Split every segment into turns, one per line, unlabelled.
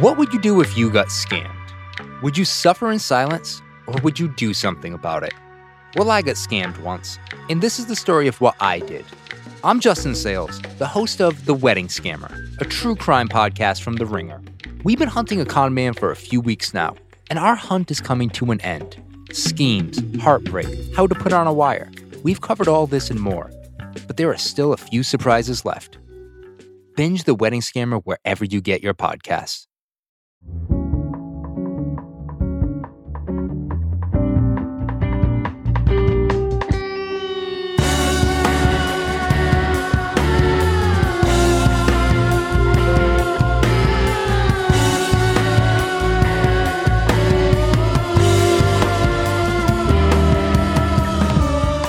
What would you do if you got scammed? Would you suffer in silence or would you do something about it? Well, I got scammed once, and this is the story of what I did. I'm Justin Sayles, the host of The Wedding Scammer, a true crime podcast from The Ringer. We've been hunting a con man for a few weeks now, and our hunt is coming to an end. Schemes, heartbreak, how to put on a wire. We've covered all this and more, but there are still a few surprises left. Binge The Wedding Scammer wherever you get your podcasts.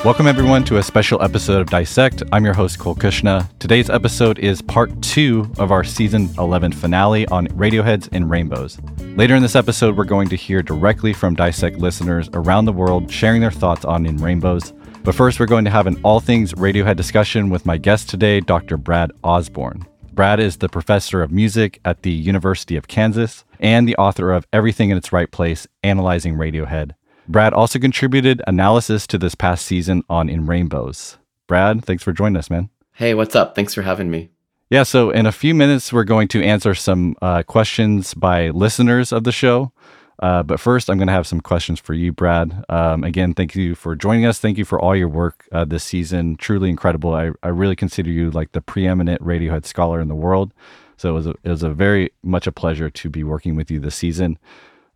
Welcome, everyone, to a special episode of Dissect. I'm your host, Cole Cuchna. Today's episode is part two of our season 11 finale on Radiohead's In Rainbows. Later in this episode, we're going to hear directly from Dissect listeners around the world sharing their thoughts on In Rainbows. But first, we're going to have an all things Radiohead discussion with my guest today, Dr. Brad Osborn. Brad is the professor of music at the University of Kansas and the author of Everything in Its Right Place Analyzing Radiohead. Brad also contributed analysis to this past season on In Rainbows. Brad, thanks for joining us, man.
Hey, what's up? Thanks for having me.
Yeah, so in a few minutes, we're going to answer some uh, questions by listeners of the show. Uh, but first, I'm going to have some questions for you, Brad. Um, again, thank you for joining us. Thank you for all your work uh, this season. Truly incredible. I, I really consider you like the preeminent Radiohead scholar in the world. So it was a, it was a very much a pleasure to be working with you this season.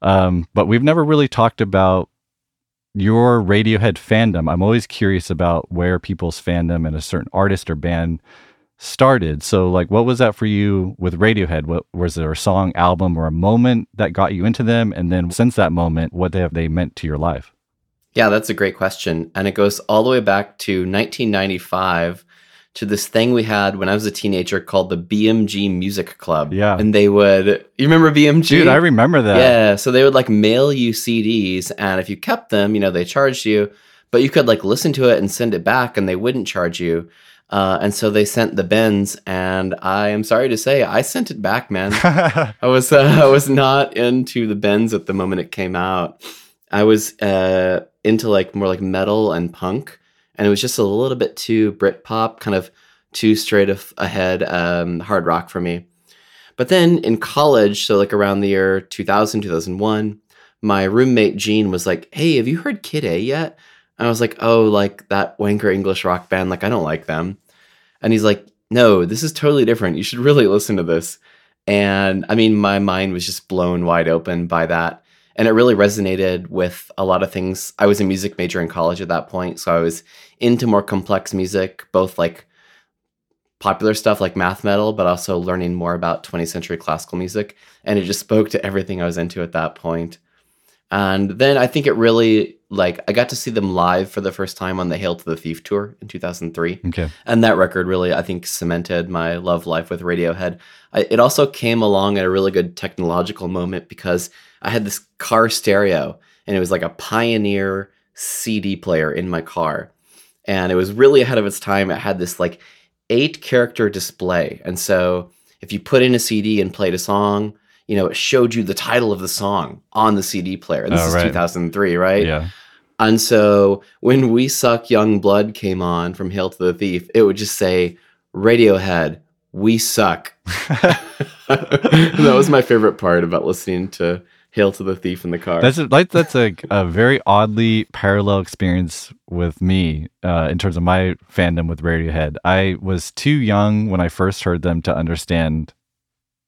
Um, but we've never really talked about your Radiohead fandom. I'm always curious about where people's fandom and a certain artist or band started. So, like, what was that for you with Radiohead? What was there a song, album, or a moment that got you into them? And then, since that moment, what have they meant to your life?
Yeah, that's a great question, and it goes all the way back to 1995 to this thing we had when I was a teenager called the BMG Music Club.
Yeah.
And they would, you remember BMG?
Dude, I remember that.
Yeah. So they would like mail you CDs, and if you kept them, you know, they charged you, but you could like listen to it and send it back, and they wouldn't charge you. Uh, and so they sent the Bends, and I am sorry to say, I sent it back, man. I was uh, I was not into the Bends at the moment it came out. I was uh, into like more like metal and punk, and it was just a little bit too Britpop, kind of too straight ahead um, hard rock for me. But then in college, so like around the year 2000, 2001, my roommate Gene was like, Hey, have you heard Kid A yet? And I was like, Oh, like that wanker English rock band. Like, I don't like them. And he's like, No, this is totally different. You should really listen to this. And I mean, my mind was just blown wide open by that and it really resonated with a lot of things. I was a music major in college at that point, so I was into more complex music, both like popular stuff like math metal, but also learning more about 20th century classical music. And it just spoke to everything I was into at that point. And then I think it really like I got to see them live for the first time on the Hail to the Thief tour in 2003.
Okay.
And that record really I think cemented my love life with Radiohead. I, it also came along at a really good technological moment because I had this car stereo and it was like a Pioneer CD player in my car. And it was really ahead of its time. It had this like eight character display. And so if you put in a CD and played a song, you know, it showed you the title of the song on the CD player. And this oh, right. is 2003, right?
Yeah.
And so when We Suck Young Blood came on from Hail to the Thief, it would just say Radiohead, We Suck. that was my favorite part about listening to Hail to the Thief in the car.
That's a, like that's a, a very oddly parallel experience with me uh, in terms of my fandom with Radiohead. I was too young when I first heard them to understand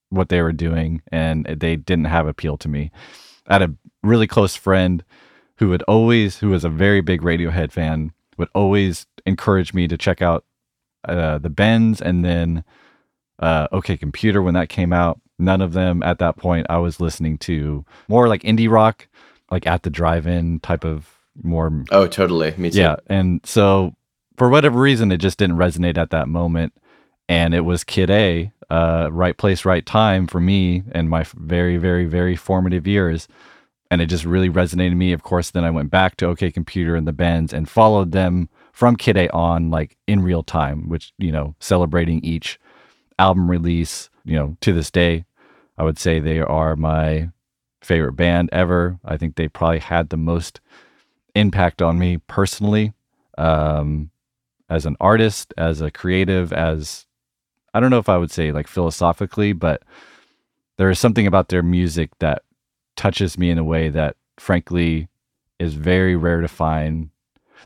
what they were doing, and they didn't have appeal to me. I had a really close friend who would always, who was a very big Radiohead fan, would always encourage me to check out uh, the Bends and then uh, OK Computer when that came out none of them at that point I was listening to more like indie rock, like at the drive-in type of more
Oh, totally. Me too.
Yeah, and so for whatever reason it just didn't resonate at that moment and it was Kid A, uh, right place, right time for me and my very very very formative years. And it just really resonated me. Of course, then I went back to OK Computer and the Bends and followed them from Kid A on like in real time, which, you know, celebrating each album release, you know, to this day I would say they are my favorite band ever. I think they probably had the most impact on me personally, um, as an artist, as a creative, as I don't know if I would say like philosophically, but there is something about their music that touches me in a way that, frankly, is very rare to find.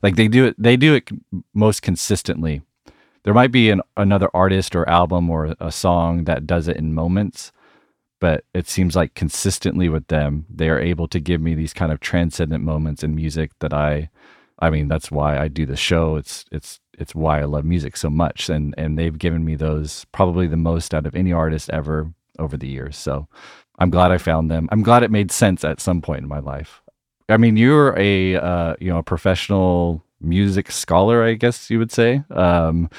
Like they do it, they do it most consistently. There might be an, another artist or album or a song that does it in moments, but it seems like consistently with them, they are able to give me these kind of transcendent moments in music that I, I mean, that's why I do the show. It's it's it's why I love music so much, and and they've given me those probably the most out of any artist ever over the years. So I'm glad I found them. I'm glad it made sense at some point in my life. I mean, you're a uh, you know a professional music scholar, I guess you would say. Um,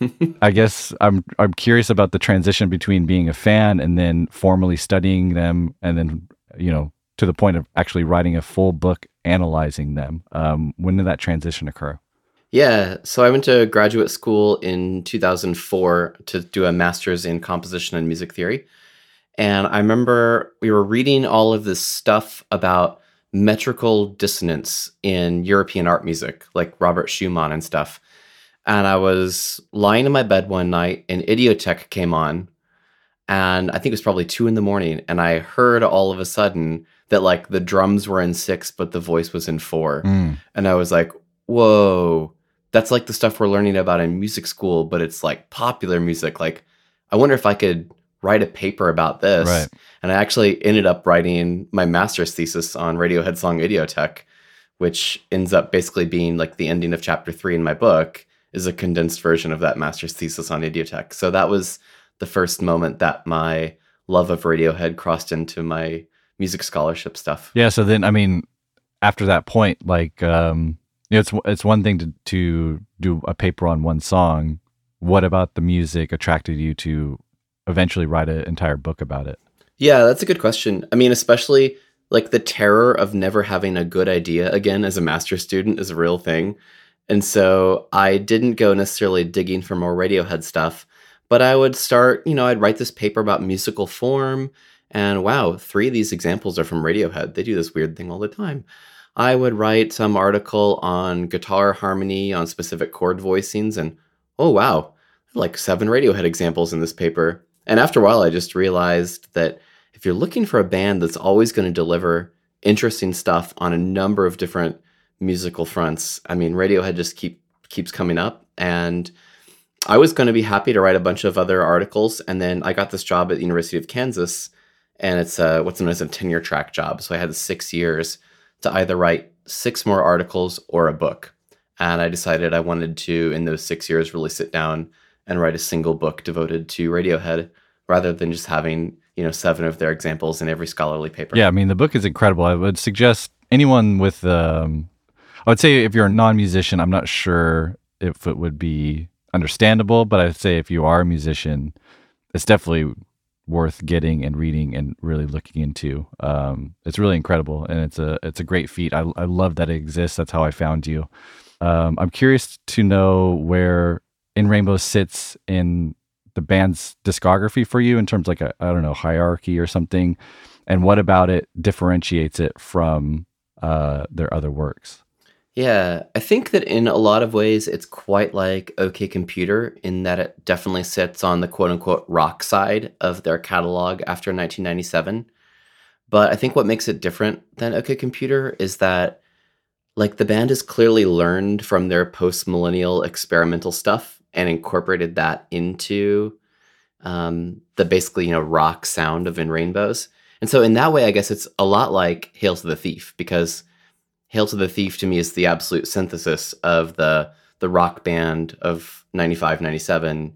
I guess I'm I'm curious about the transition between being a fan and then formally studying them, and then you know to the point of actually writing a full book analyzing them. Um, when did that transition occur?
Yeah, so I went to graduate school in 2004 to do a master's in composition and music theory. And I remember we were reading all of this stuff about metrical dissonance in European art music, like Robert Schumann and stuff. And I was lying in my bed one night and Idioteque came on. And I think it was probably two in the morning. And I heard all of a sudden that like the drums were in six, but the voice was in four.
Mm.
And I was like, whoa, that's like the stuff we're learning about in music school, but it's like popular music. Like, I wonder if I could write a paper about this.
Right.
And I actually ended up writing my master's thesis on Radiohead song Idioteque, which ends up basically being like the ending of chapter three in my book is a condensed version of that master's thesis on Idioteque. So that was the first moment that my love of Radiohead crossed into my music scholarship stuff.
Yeah. So then, I mean, after that point, like, um, you know, it's it's one thing to to do a paper on one song. What about the music attracted you to eventually write an entire book about it?
Yeah, that's a good question. I mean, especially like the terror of never having a good idea again as a master's student is a real thing. And so I didn't go necessarily digging for more Radiohead stuff, but I would start, you know, I'd write this paper about musical form. And wow, three of these examples are from Radiohead. They do this weird thing all the time. I would write some article on guitar harmony on specific chord voicings, and oh wow, like seven Radiohead examples in this paper. And after a while, I just realized that if you're looking for a band that's always going to deliver interesting stuff on a number of different musical fronts, I mean, Radiohead just keep keeps coming up. And I was going to be happy to write a bunch of other articles, and then I got this job at the University of Kansas, and it's a, what's known as a tenure track job. So I had six years to either write six more articles or a book. And I decided I wanted to, in those six years, really sit down and write a single book devoted to Radiohead rather than just having, you know, seven of their examples in every scholarly paper.
Yeah, I mean the book is incredible. I would suggest anyone with um I would say if you're a non-musician, I'm not sure if it would be understandable, but I'd say if you are a musician, it's definitely worth getting and reading and really looking into. Um, it's really incredible, and it's a it's a great feat. I I love that it exists. That's how I found you. Um, I'm curious to know where In Rainbow sits in the band's discography for you in terms like I don't know hierarchy or something, and what about it differentiates it from uh, their other works?
Yeah, I think that in a lot of ways it's quite like OK Computer in that it definitely sits on the quote unquote rock side of their catalog after 1997. But I think what makes it different than OK Computer is that like the band has clearly learned from their post millennial experimental stuff and incorporated that into um, the basically you know rock sound of In Rainbows. And so in that way, I guess it's a lot like Hail to the Thief because Hail to the Thief to me is the absolute synthesis of the the rock band of 95 97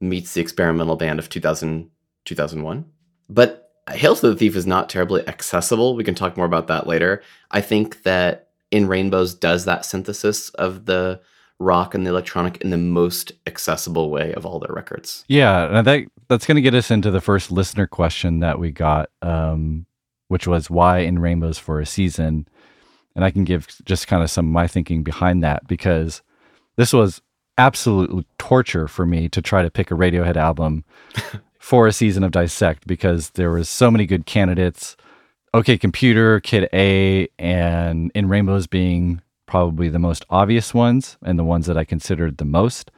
meets the experimental band of 2000 2001. But Hail to the Thief is not terribly accessible. We can talk more about that later. I think that In Rainbows does that synthesis of the rock and the electronic in the most accessible way of all their records.
Yeah, and that that's going to get us into the first listener question that we got, um, which was why in Rainbows for a season, and I can give just kind of some of my thinking behind that because this was absolute torture for me to try to pick a Radiohead album for a season of Dissect because there was so many good candidates. OK Computer, Kid A, and In Rainbows being probably the most obvious ones and the ones that I considered the most.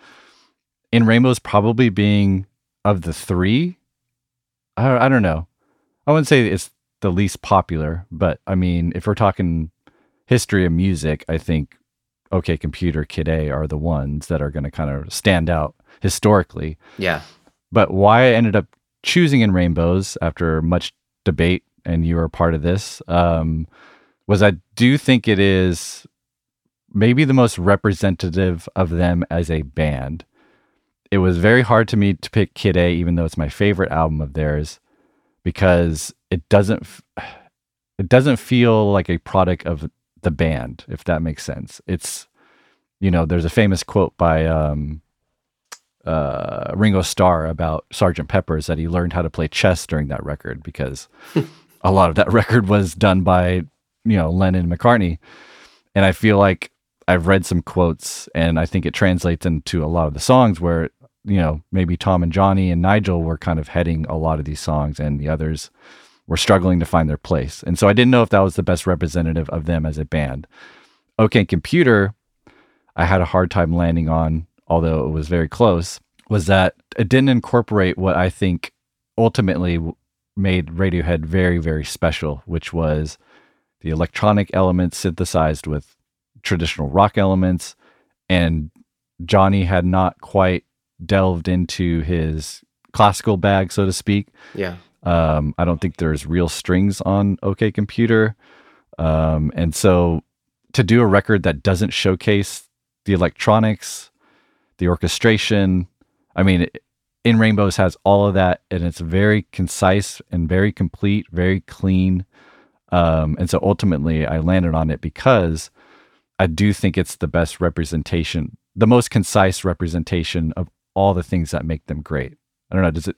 In Rainbows probably being of the three. I, I don't know. I wouldn't say it's the least popular, but I mean, if we're talking history of music, I think OK Computer, Kid A are the ones that are going to kind of stand out historically.
Yeah.
But why I ended up choosing in Rainbows after much debate, and you were part of this, um, was I do think it is maybe the most representative of them as a band. It was very hard to me to pick Kid A, even though it's my favorite album of theirs, because it doesn't it doesn't feel like a product of the band, if that makes sense. It's you know, there's a famous quote by um, uh, Ringo Starr about Sergeant Pepper's that he learned how to play chess during that record because a lot of that record was done by you know Lennon and McCartney, and I feel like I've read some quotes and I think it translates into a lot of the songs where you know maybe Thom and Jonny and Nigel were kind of heading a lot of these songs and the others were struggling to find their place, and so I didn't know if that was the best representative of them as a band. OK Computer, I had a hard time landing on although it was very close, was that it didn't incorporate what I think ultimately made Radiohead very, very special, which was the electronic elements synthesized with traditional rock elements. And Jonny had not quite delved into his classical bag, so to speak.
Yeah.
Um, I don't think there's real strings on OK Computer. Um, and so to do a record that doesn't showcase the electronics, the orchestration. I mean, In Rainbows has all of that, and it's very concise and very complete, very clean. Um, and so ultimately, I landed on it because I do think it's the best representation, the most concise representation of all the things that make them great. I don't know. Does it?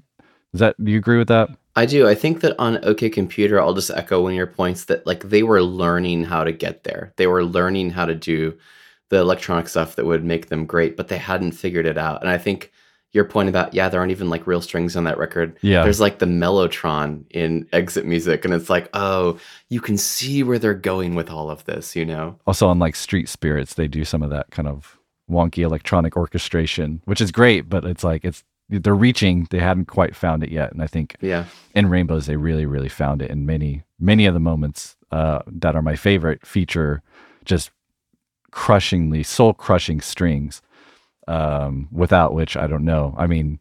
Does that? Do you agree with that?
I do. I think that on OK Computer, I'll just echo one of your points that like they were learning how to get there. They were learning how to do the electronic stuff that would make them great, but they hadn't figured it out. And I think your point about yeah, there aren't even like real strings on that record.
Yeah,
there's like the mellotron in Exit Music, and it's like oh, you can see where they're going with all of this, you know.
Also on like Street Spirits, they do some of that kind of wonky electronic orchestration, which is great, but it's like it's they're reaching they hadn't quite found it yet and i think
yeah
in rainbows they really really found it in many many of the moments uh, that are my favorite feature just crushingly soul crushing strings um, without which I don't know. I mean,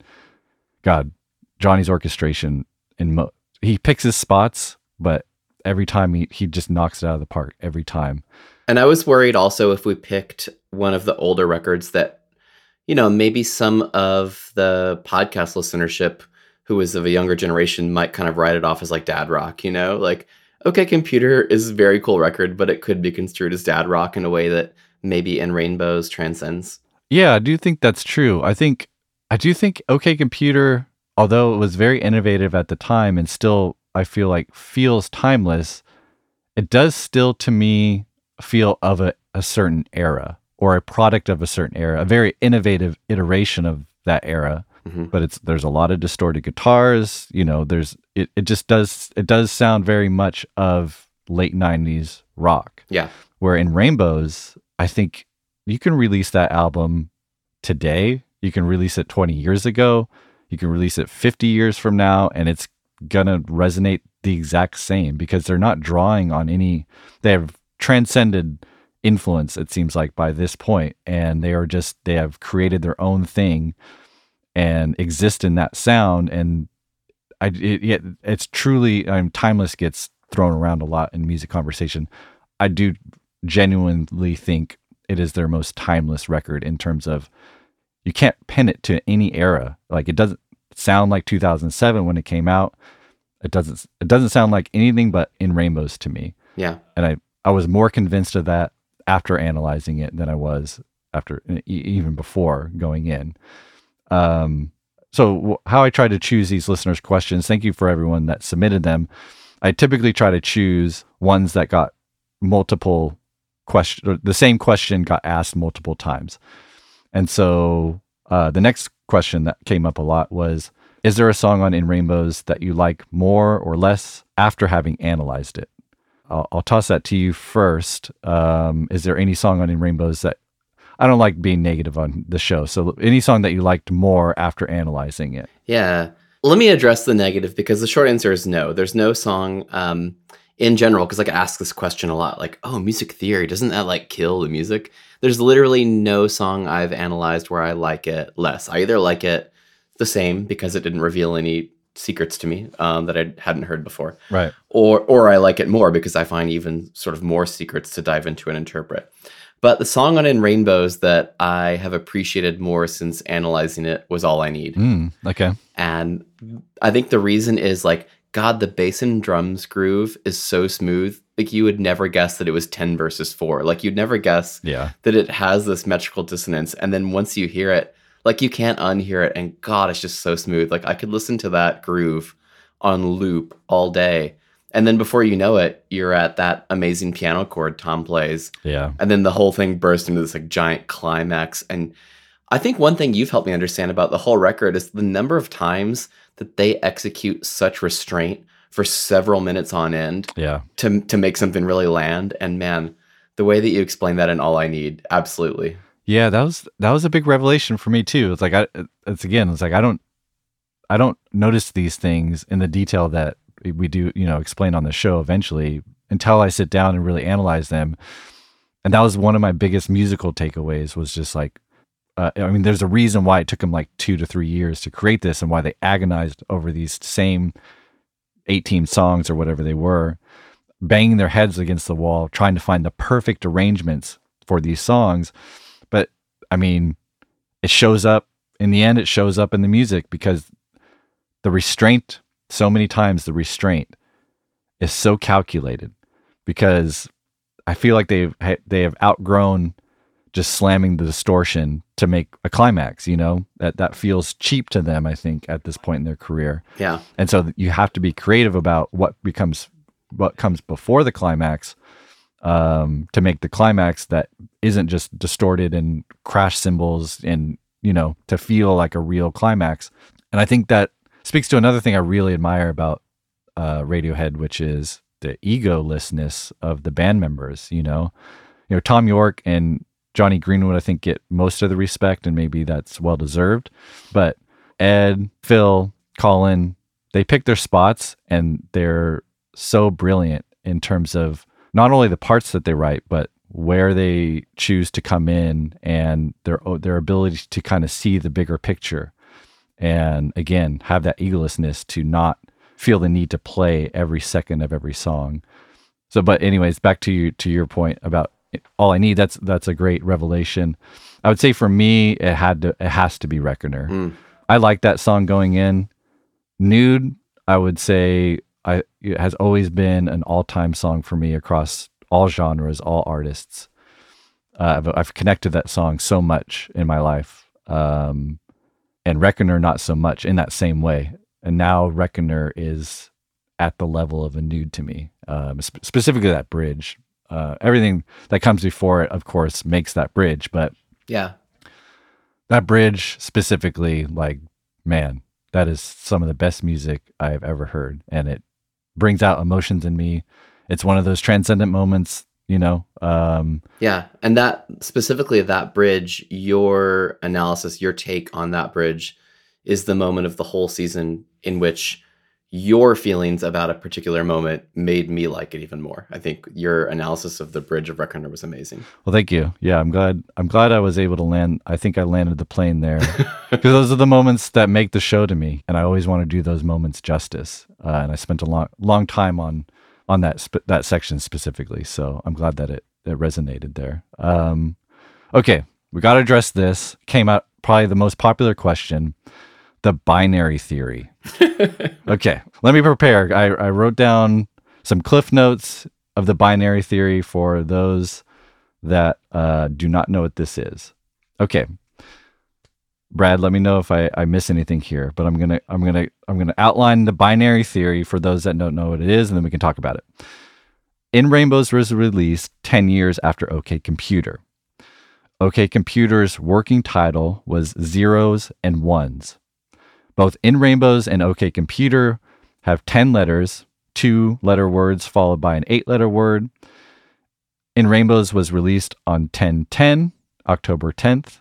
God, Jonny's orchestration in mo- he picks his spots, but every time he he just knocks it out of the park every time.
And I was worried also if we picked one of the older records that you know maybe some of the podcast listenership who is of a younger generation might kind of write it off as like dad rock, you know, like OK Computer is a very cool record, but it could be construed as dad rock in a way that maybe in Rainbows transcends.
Yeah, I do think that's true. I think I do think OK Computer, although it was very innovative at the time and still I feel like feels timeless, it does still to me feel of a, a certain era or a product of a certain era, a very innovative iteration of that era. Mm-hmm. But it's there's a lot of distorted guitars, you know, there's it, it just does it does sound very much of late 90s rock.
Yeah.
Where in Rainbows, I think you can release that album today. You can release it 20 years ago. You can release it 50 years from now, and it's going to resonate the exact same because they're not drawing on any, they have transcended influence, it seems like, by this point, And they are just, they have created their own thing and exist in that sound. And I, it, it, it's truly, I mean, timeless gets thrown around a lot in music conversation. I do genuinely think it is their most timeless record in terms of you can't pin it to any era. Like it doesn't sound like 2007 when it came out. It doesn't it doesn't sound like anything but in rainbows to me.
Yeah.
And I I was more convinced of that after analyzing it than I was after even before going in. Um so how I try to choose these listeners questions. Thank you for everyone that submitted them. I typically try to choose ones that got multiple question, the same question got asked multiple times. And so uh, the next question that came up a lot was Is there a song on In Rainbows that you like more or less after having analyzed it? I'll, I'll toss that to you first. Um, is there any song on In Rainbows that I don't like being negative on the show? So any song that you liked more after analyzing it?
Yeah. Let me address the negative because the short answer is no. There's no song um, in general because like I ask this question a lot, like, oh, music theory doesn't that like kill the music? There's literally no song I've analyzed where I like it less. I either like it the same because it didn't reveal any secrets to me um, that I hadn't heard before,
Right.
or or I like it more because I find even sort of more secrets to dive into and interpret. But the song on In Rainbows that I have appreciated more since analyzing it was All I Need.
Mm, okay.
And I think the reason is like, God, the bass and drums groove is so smooth. Like you would never guess that it was 10 versus 4. Like you'd never guess
Yeah.
that it has this metrical dissonance. And then once you hear it, like you can't unhear it. And God, it's just so smooth. Like I could listen to that groove on loop all day. And then before you know it, you're at that amazing piano chord Thom plays
Yeah.
and then the whole thing bursts into this like giant climax and i think one thing you've helped me understand about the whole record is the number of times that they execute such restraint for several minutes on end
Yeah.
to to make something really land and man the way that you explain that in all i need absolutely
Yeah, that was that was a big revelation for me too. It's like I it's again, it's like I don't I don't notice these things in the detail that we do, you know, explain on the show eventually until I sit down and really analyze them. And that was one of my biggest musical takeaways was just like uh, I mean, there's a reason why it took them like two to three years to create this, and why they agonized over these same 18 songs or whatever they were, banging their heads against the wall, trying to find the perfect arrangements for these songs. I mean, it shows up in the end, it shows up in the music because the restraint, so many times, the restraint is so calculated because I feel like they've they have outgrown just slamming the distortion to make a climax. You know that that feels cheap to them. I think at this point in their career,
yeah
and so you have to be creative about what becomes what comes before the climax um, to make the climax that isn't just distorted and crash cymbals and you know to feel like a real climax. And I think that speaks to another thing I really admire about uh, Radiohead, which is the egolessness of the band members. You know, you know Thom Yorke and Jonny Greenwood, I think get most of the respect, and maybe that's well deserved. But Ed, Phil, Colin, they pick their spots, and they're so brilliant in terms of not only the parts that they write, but where they choose to come in and their their ability to kind of see the bigger picture, and again have that egolessness to not feel the need to play every second of every song. So, but anyways, back to you to your point about all I need. That's that's a great revelation. I would say for me, it had to it has to be Reckoner.
Mm.
I like that song going in. Nude, I would say, I it has always been an all time song for me across all genres, all artists. Uh, I've, I've connected that song so much in my life, um, and Reckoner not so much in that same way. And now Reckoner is at the level of a nude to me, um, sp- specifically that bridge. Uh, everything that comes before it, of course, makes that bridge, but
yeah
that bridge specifically, like, man, that is some of the best music I've ever heard. And it brings out emotions in me. It's one of those transcendent moments, you know. Um,
Yeah, and that specifically that bridge, your analysis, your take on that bridge is the moment of the whole season in which your feelings about a particular moment made me like it even more. I think your analysis of the bridge of Reckoner was amazing.
well, thank you. Yeah, I'm glad. I'm glad I was able to land. I think I landed the plane there because those are the moments that make the show to me, and I always want to do those moments justice. Uh, and I spent a long, long time on on that sp- that section specifically. So I'm glad that it it resonated there. Um, okay, we got to address this. Came out probably the most popular question, the binary theory. okay, let me prepare. I, I wrote down some cliff notes of the binary theory for those that uh, do not know what this is. Okay, Brad, let me know if I, I miss anything here. But I'm gonna I'm gonna I'm gonna outline the binary theory for those that don't know what it is, and then we can talk about it. In Rainbows was released 10 years after OK Computer. OK Computer's working title was Zeros and Ones. Both In Rainbows and OK Computer have 10 letters, two letter words followed by an eight letter word. In Rainbows was released on 1010, October 10th.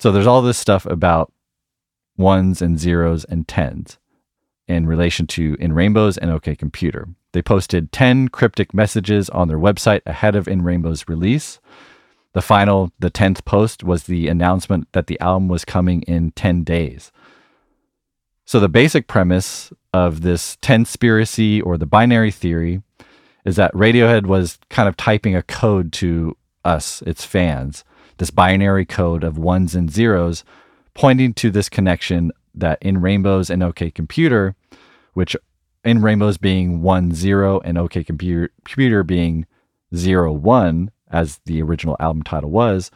So there's all this stuff about ones and zeros and tens in relation to In Rainbows and OK Computer. They posted 10 cryptic messages on their website ahead of In Rainbow's release. The final, the 10th post was the announcement that the album was coming in 10 days. So the basic premise of this tenspiracy or the binary theory is that Radiohead was kind of typing a code to us, its fans, this binary code of ones and zeros, pointing to this connection that in Rainbows and OK Computer, which in Rainbows being one zero and OK Computer, computer being zero one, as the original album title was,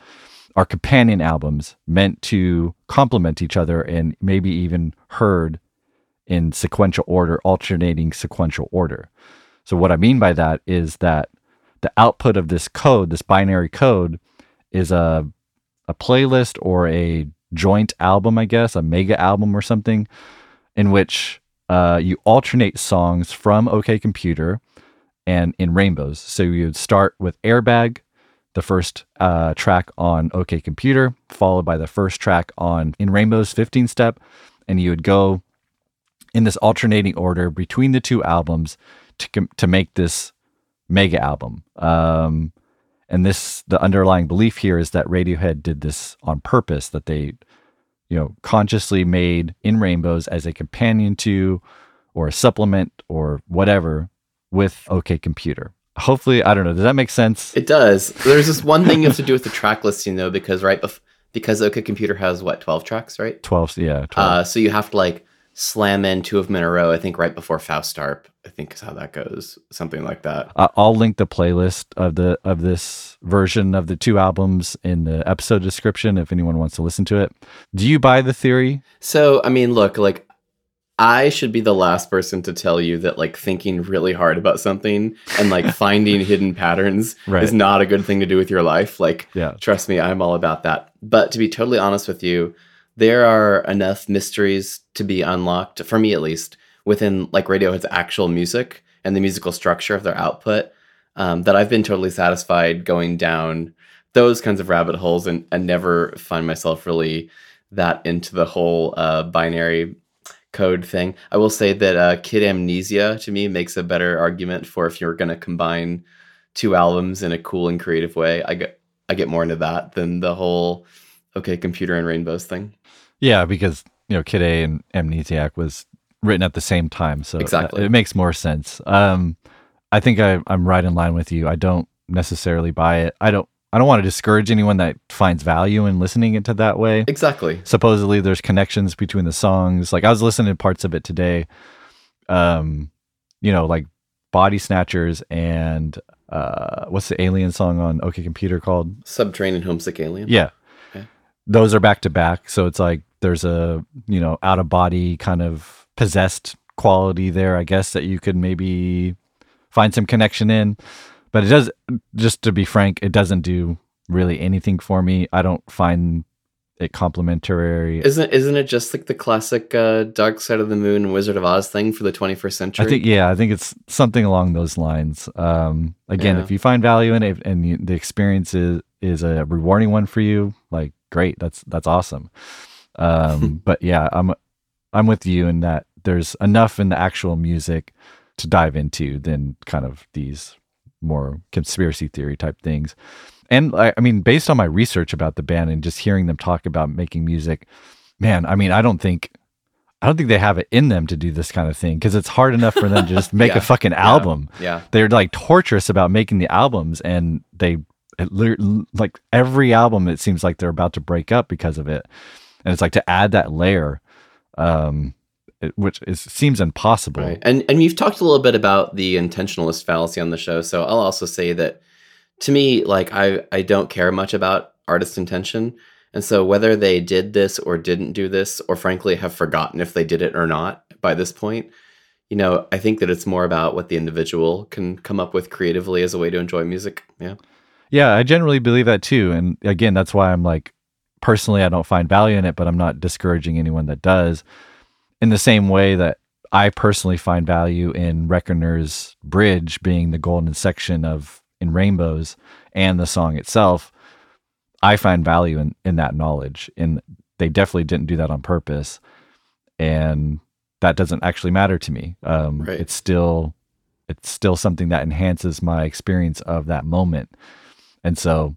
are companion albums meant to complement each other and maybe even heard in sequential order, alternating sequential order. So, what I mean by that is that the output of this code, this binary code, is a, a playlist or a joint album, I guess, a mega album or something, in which uh, you alternate songs from OK Computer and in rainbows. So you would start with Airbag, the first uh, track on OK Computer, followed by the first track on In Rainbows 15 Step, and you would go in this alternating order between the two albums to to make this mega album. Um, and this the underlying belief here is that Radiohead did this on purpose that they you know consciously made in rainbows as a companion to or a supplement or whatever with OK Computer. Hopefully, I don't know. Does that make sense?
It does. There's this one thing you have to do with the track listing though, because right bef- because OK Computer has what twelve tracks, right?
Twelve, yeah. 12.
Uh, so you have to like slam in two of them in a row. I think right before Faust Arp. I think is how that goes, something like that.
Uh, I'll link the playlist of the of this version of the two albums in the episode description if anyone wants to listen to it. Do you buy the theory?
So I mean, look, like I should be the last person to tell you that like thinking really hard about something and like finding hidden patterns
Right.
is not a good thing to do with your life. Like,
Yeah.
trust me, I'm all about that. But to be totally honest with you, there are enough mysteries to be unlocked, for me at least, within like Radiohead's actual music and the musical structure of their output um, that I've been totally satisfied going down those kinds of rabbit holes and, and never find myself really that into the whole uh, binary code thing. I will say that uh, Kid A Mnesia to me makes a better argument for if you're going to combine two albums in a cool and creative way. I get I get more into that than the whole okay computer and rainbows thing.
Yeah, because you know Kid A and Amnesiac was written at the same time, so
Exactly.
it makes more sense. Um, I think I, I'm right in line with you. I don't necessarily buy it. I don't. I don't want to discourage anyone that finds value in listening into that way.
Exactly.
Supposedly, there's connections between the songs. Like I was listening to parts of it today. Um, you know, like Body Snatchers and uh, what's the alien song on OK Computer called?
Subterranean homesick alien.
Yeah.
Okay.
Those are back to back. So it's like there's a, you know, out of body kind of possessed quality there, I guess, that you could maybe find some connection in. But it does, just to be frank, it doesn't do really anything for me. I don't find it complimentary.
Isn't isn't it just like the classic uh, Dark Side of the Moon Wizard of Oz thing for the 21st century?
I think, yeah, I think it's something along those lines. Um, again,
Yeah.
if you find value in it and you, the experience is, is a rewarding one for you, like great, that's that's awesome. Um, but yeah, I'm I'm with you in that there's enough in the actual music to dive into than kind of these more conspiracy theory type things. And I, I mean, based on my research about the band and just hearing them talk about making music, man, I mean, I don't think I don't think they have it in them to do this kind of thing because it's hard enough for them to just make
Yeah.
a fucking album.
Yeah.
They're like torturous about making the albums, and they like every album. It seems like they're about to break up because of it, and it's like to add that layer, um, which is seems impossible.
Right. And and you've talked a little bit about the intentionalist fallacy on the show, so I'll also say that to me, like I I don't care much about artist intention. And so whether they did this or didn't do this, or frankly have forgotten if they did it or not by this point, you know, I think that it's more about what the individual can come up with creatively as a way to enjoy music. Yeah.
Yeah, I generally believe that too. And again, that's why I'm like, personally, I don't find value in it, but I'm not discouraging anyone that does. In the same way that I personally find value in Reckoner's bridge being the golden section of in Rainbows and the song itself, I find value in, in that knowledge. And they definitely didn't do that on purpose. And that doesn't actually matter to me. Um,
Right.
It's still it's still something that enhances my experience of that moment. And so,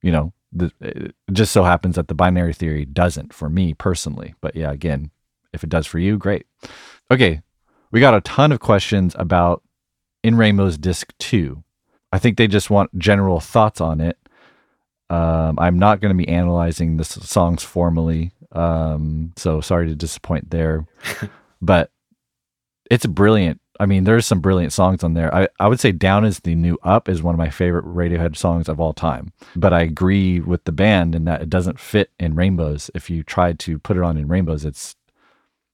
you know, the, it just so happens that the binary theory doesn't for me personally. But yeah, again, if it does for you, great. Okay, we got a ton of questions about In Rainbow's Disc 2. I think they just want general thoughts on it. Um, I'm not going to be analyzing the songs formally, um, so sorry to disappoint there. but it's brilliant. I mean, there's some brilliant songs on there. I, I would say Down is the New Up is one of my favorite Radiohead songs of all time. But I agree with the band in that it doesn't fit in Rainbows. If you try to put it on in Rainbows, it's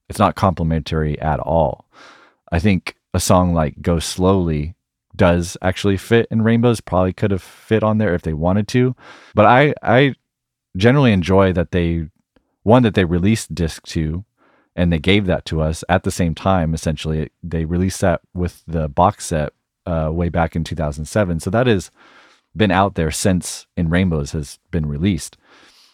it's not complimentary at all. I think a song like Go Slowly does actually fit in Rainbows, probably could have fit on there if they wanted to. But I I generally enjoy that they one that they released disc 2 and they gave that to us at the same time essentially they released that with the box set uh, way back in 2007 so that has been out there since in rainbows has been released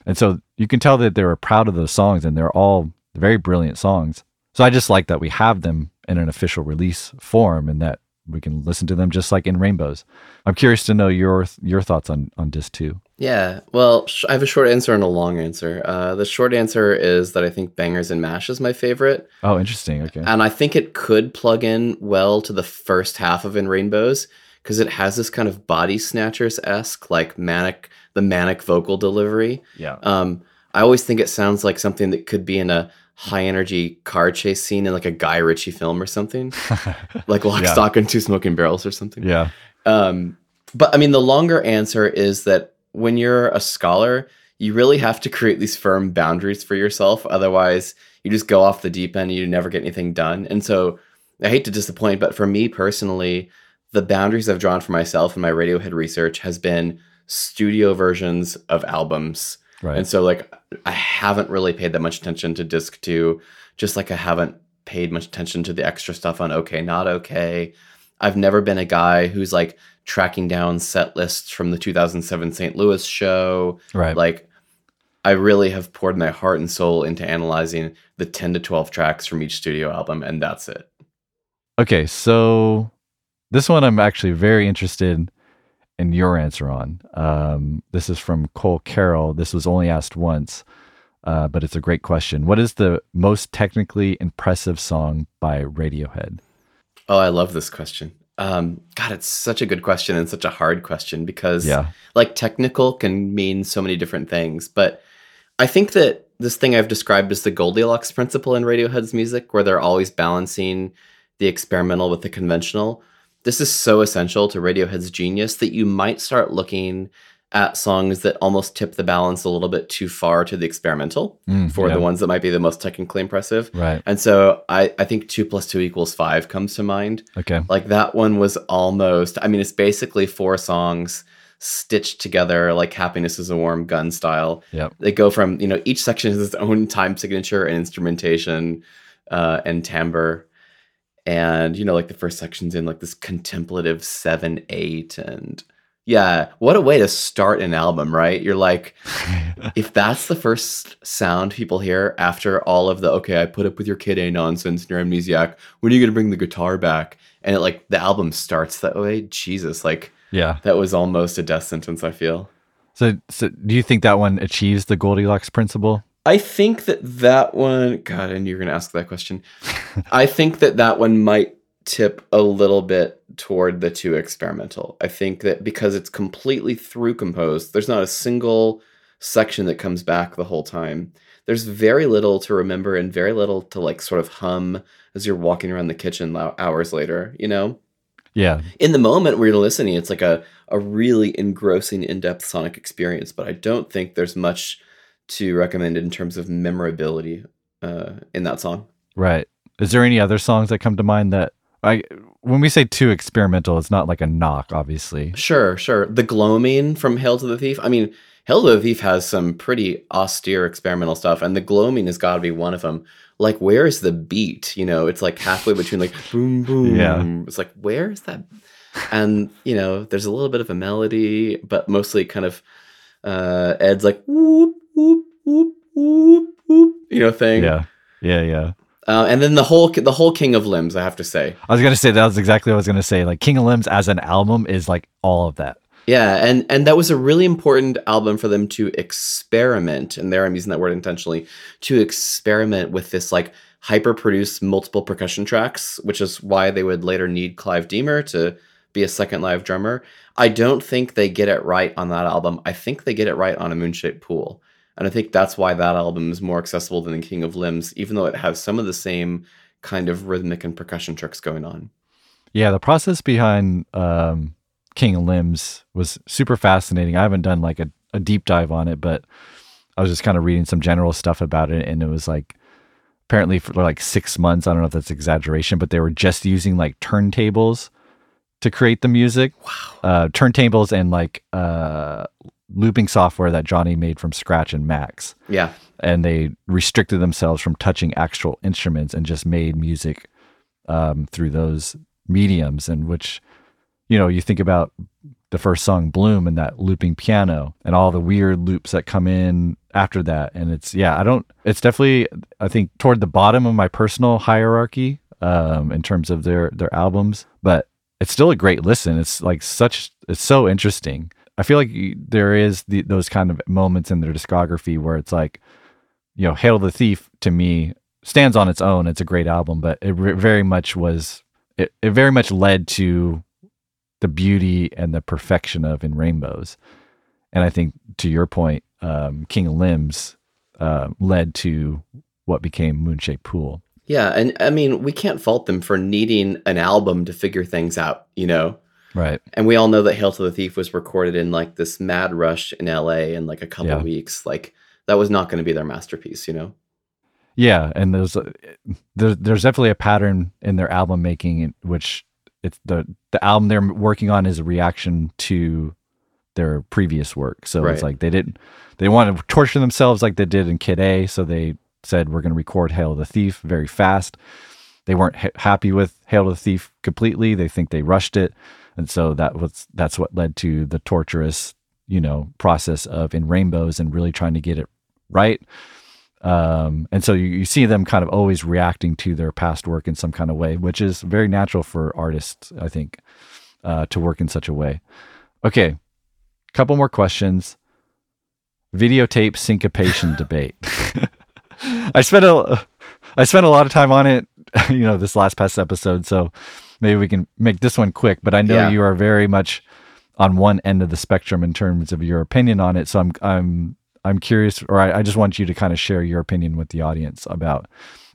and so you can tell that they were proud of those songs and they're all very brilliant songs. So i just like that we have them in an official release form and that we can listen to them just like in rainbows. I'm curious to know your your thoughts on on disc 2
Yeah, well, sh- I have a short answer and a long answer. Uh, the short answer is that I think Bangers and Mash is my favorite,
oh interesting okay.
And I think it could plug in well to the first half of In Rainbows because it has this kind of body snatchers esque, like manic, the manic vocal delivery.
yeah.
Um, I always think it sounds like something that could be in a high energy car chase scene in like a Guy Ritchie film or something, like Lock,
Yeah.
Stock, and Two Smoking Barrels or something.
yeah
Um, but I mean, the longer answer is that when you're a scholar, you really have to create these firm boundaries for yourself. Otherwise, you just go off the deep end and you never get anything done. And so I hate to disappoint, but for me personally, the boundaries I've drawn for myself in my Radiohead research has been studio versions of albums.
Right
And so, like, I haven't really paid that much attention to disc two, just like I haven't paid much attention to the extra stuff on OK, Not OK. I've never been a guy who's like tracking down set lists from the 2007 St. Louis show.
right
Like, I really have poured my heart and soul into analyzing the 10 to 12 tracks from each studio album, and that's it.
Okay, so this one I'm actually very interested in your answer on. Um, this is from Cole Carroll. This was only asked once, uh, but it's a great question. What is the most technically impressive song by Radiohead?
Oh, I love this question. Um, God, it's such a good question and such a hard question because
Yeah,
like technical can mean so many different things but i think that this thing i've described as the goldilocks principle in radiohead's music where they're always balancing the experimental with the conventional this is so essential to radiohead's genius that you might start looking at songs that almost tip the balance a little bit too far to the experimental
Mm,
for
yeah.
the ones that might be the most technically impressive
right.
and so I, I think two plus two equals five comes to mind
Okay,
like that one was almost, I mean, it's basically four songs stitched together like Happiness is a Warm Gun style.
Yep.
They go from, you know, each section has its own time signature and instrumentation uh, and timbre. And, you know, like the first section's in like this contemplative 7 8. And yeah, what a way to start an album, right? You're like, if that's the first sound people hear after all of the okay, I put up with your kid A nonsense and your amnesiac, when are you gonna bring the guitar back? And it like the album starts that way. Jesus, like
yeah.
that was almost a death sentence, I feel.
So, so do you think that one achieves the Goldilocks principle?
I think that that one, God, and you're gonna ask that question. I think that that one might tip a little bit toward the too experimental. I think that because it's completely through composed, there's not a single section that comes back the whole time. There's very little to remember and very little to like sort of hum as you're walking around the kitchen hours later, you know?
Yeah,
in the moment where you're listening, it's like a, a really engrossing, in depth sonic experience. But I don't think there's much to recommend in terms of memorability uh, in that song.
right. Is there any other songs that come to mind that I when we say too experimental, it's not like a knock, obviously.
Sure, sure. The gloaming from Hail to the Thief. I mean, Hail to the Thief has some pretty austere experimental stuff, and the gloaming has got to be one of them. like where is the beat? You know, it's like halfway between like boom boom.
Yeah.
It's like where is that? And you know, there's a little bit of a melody, but mostly kind of uh Ed's like whoop whoop whoop whoop whoop, you know, thing.
Yeah. Yeah. Yeah.
Uh, and then the whole the whole King of Limbs, I have to say.
I was gonna say that was exactly what I was gonna say. Like King of Limbs as an album is like all of that.
Yeah, and and that was a really important album for them to experiment, and there I'm using that word intentionally, to experiment with this like hyper produced multiple percussion tracks, which is why they would later need Clive Deemer to be a second live drummer. I don't think they get it right on that album. I think they get it right on a Moonshaped Pool. And I think that's why that album is more accessible than the King of Limbs, even though it has some of the same kind of rhythmic and percussion tricks going on.
Yeah, the process behind um, King of Limbs was super fascinating. I haven't done like a, a deep dive on it, but I was just kind of reading some general stuff about it, and it was like apparently for like six months. I don't know if that's exaggeration, but they were just using like turntables to create the music. Wow. Uh, turntables and like uh, looping software that Jonny made from scratch in Max.
Yeah.
And they restricted themselves from touching actual instruments and just made music um, through those mediums. And which, you know, you think about the first song Bloom and that looping piano and all the weird loops that come in after that. And it's, yeah, I don't, it's definitely, I think, toward the bottom of my personal hierarchy um, in terms of their, their albums. But it's still a great listen. It's like such, it's so interesting. I feel like there is the, those kind of moments in their discography where it's like, you know, Hail the Thief to me stands on its own. It's a great album, but it re- very much was, it, it very much led to the beauty and the perfection of In Rainbows. And I think to your point, um, King of Limbs uh, led to what became Moonshaped Pool.
Yeah, and I mean, we can't fault them for needing an album to figure things out, you know?
Right.
And we all know that Hail to the Thief was recorded in like this mad rush in LA in like a couple
Yeah.
weeks. Like that was not going to be their masterpiece, you know?
Yeah, and there's there's there's definitely a pattern in their album making, which it's the the album they're working on is a reaction to their previous work. So
Right.
it's like they didn't they wanted to torture themselves like they did in Kid A. So they said we're going to record Hail of the Thief very fast. They weren't ha- happy with Hail of the Thief completely. They think they rushed it, and so that was that's what led to the torturous you know process of in Rainbows and really trying to get it right. Um, and so you, you see them kind of always reacting to their past work in some kind of way, which is very natural for artists, I think, uh, to work in such a way. Okay, couple more questions. Videotape syncopation debate. I spent a I spent a lot of time on it, you know, this last past episode. So maybe we can make this one quick. But I know
Yeah.
you are very much on one end of the spectrum in terms of your opinion on it. So I'm I'm I'm curious, or I, I just want you to kind of share your opinion with the audience about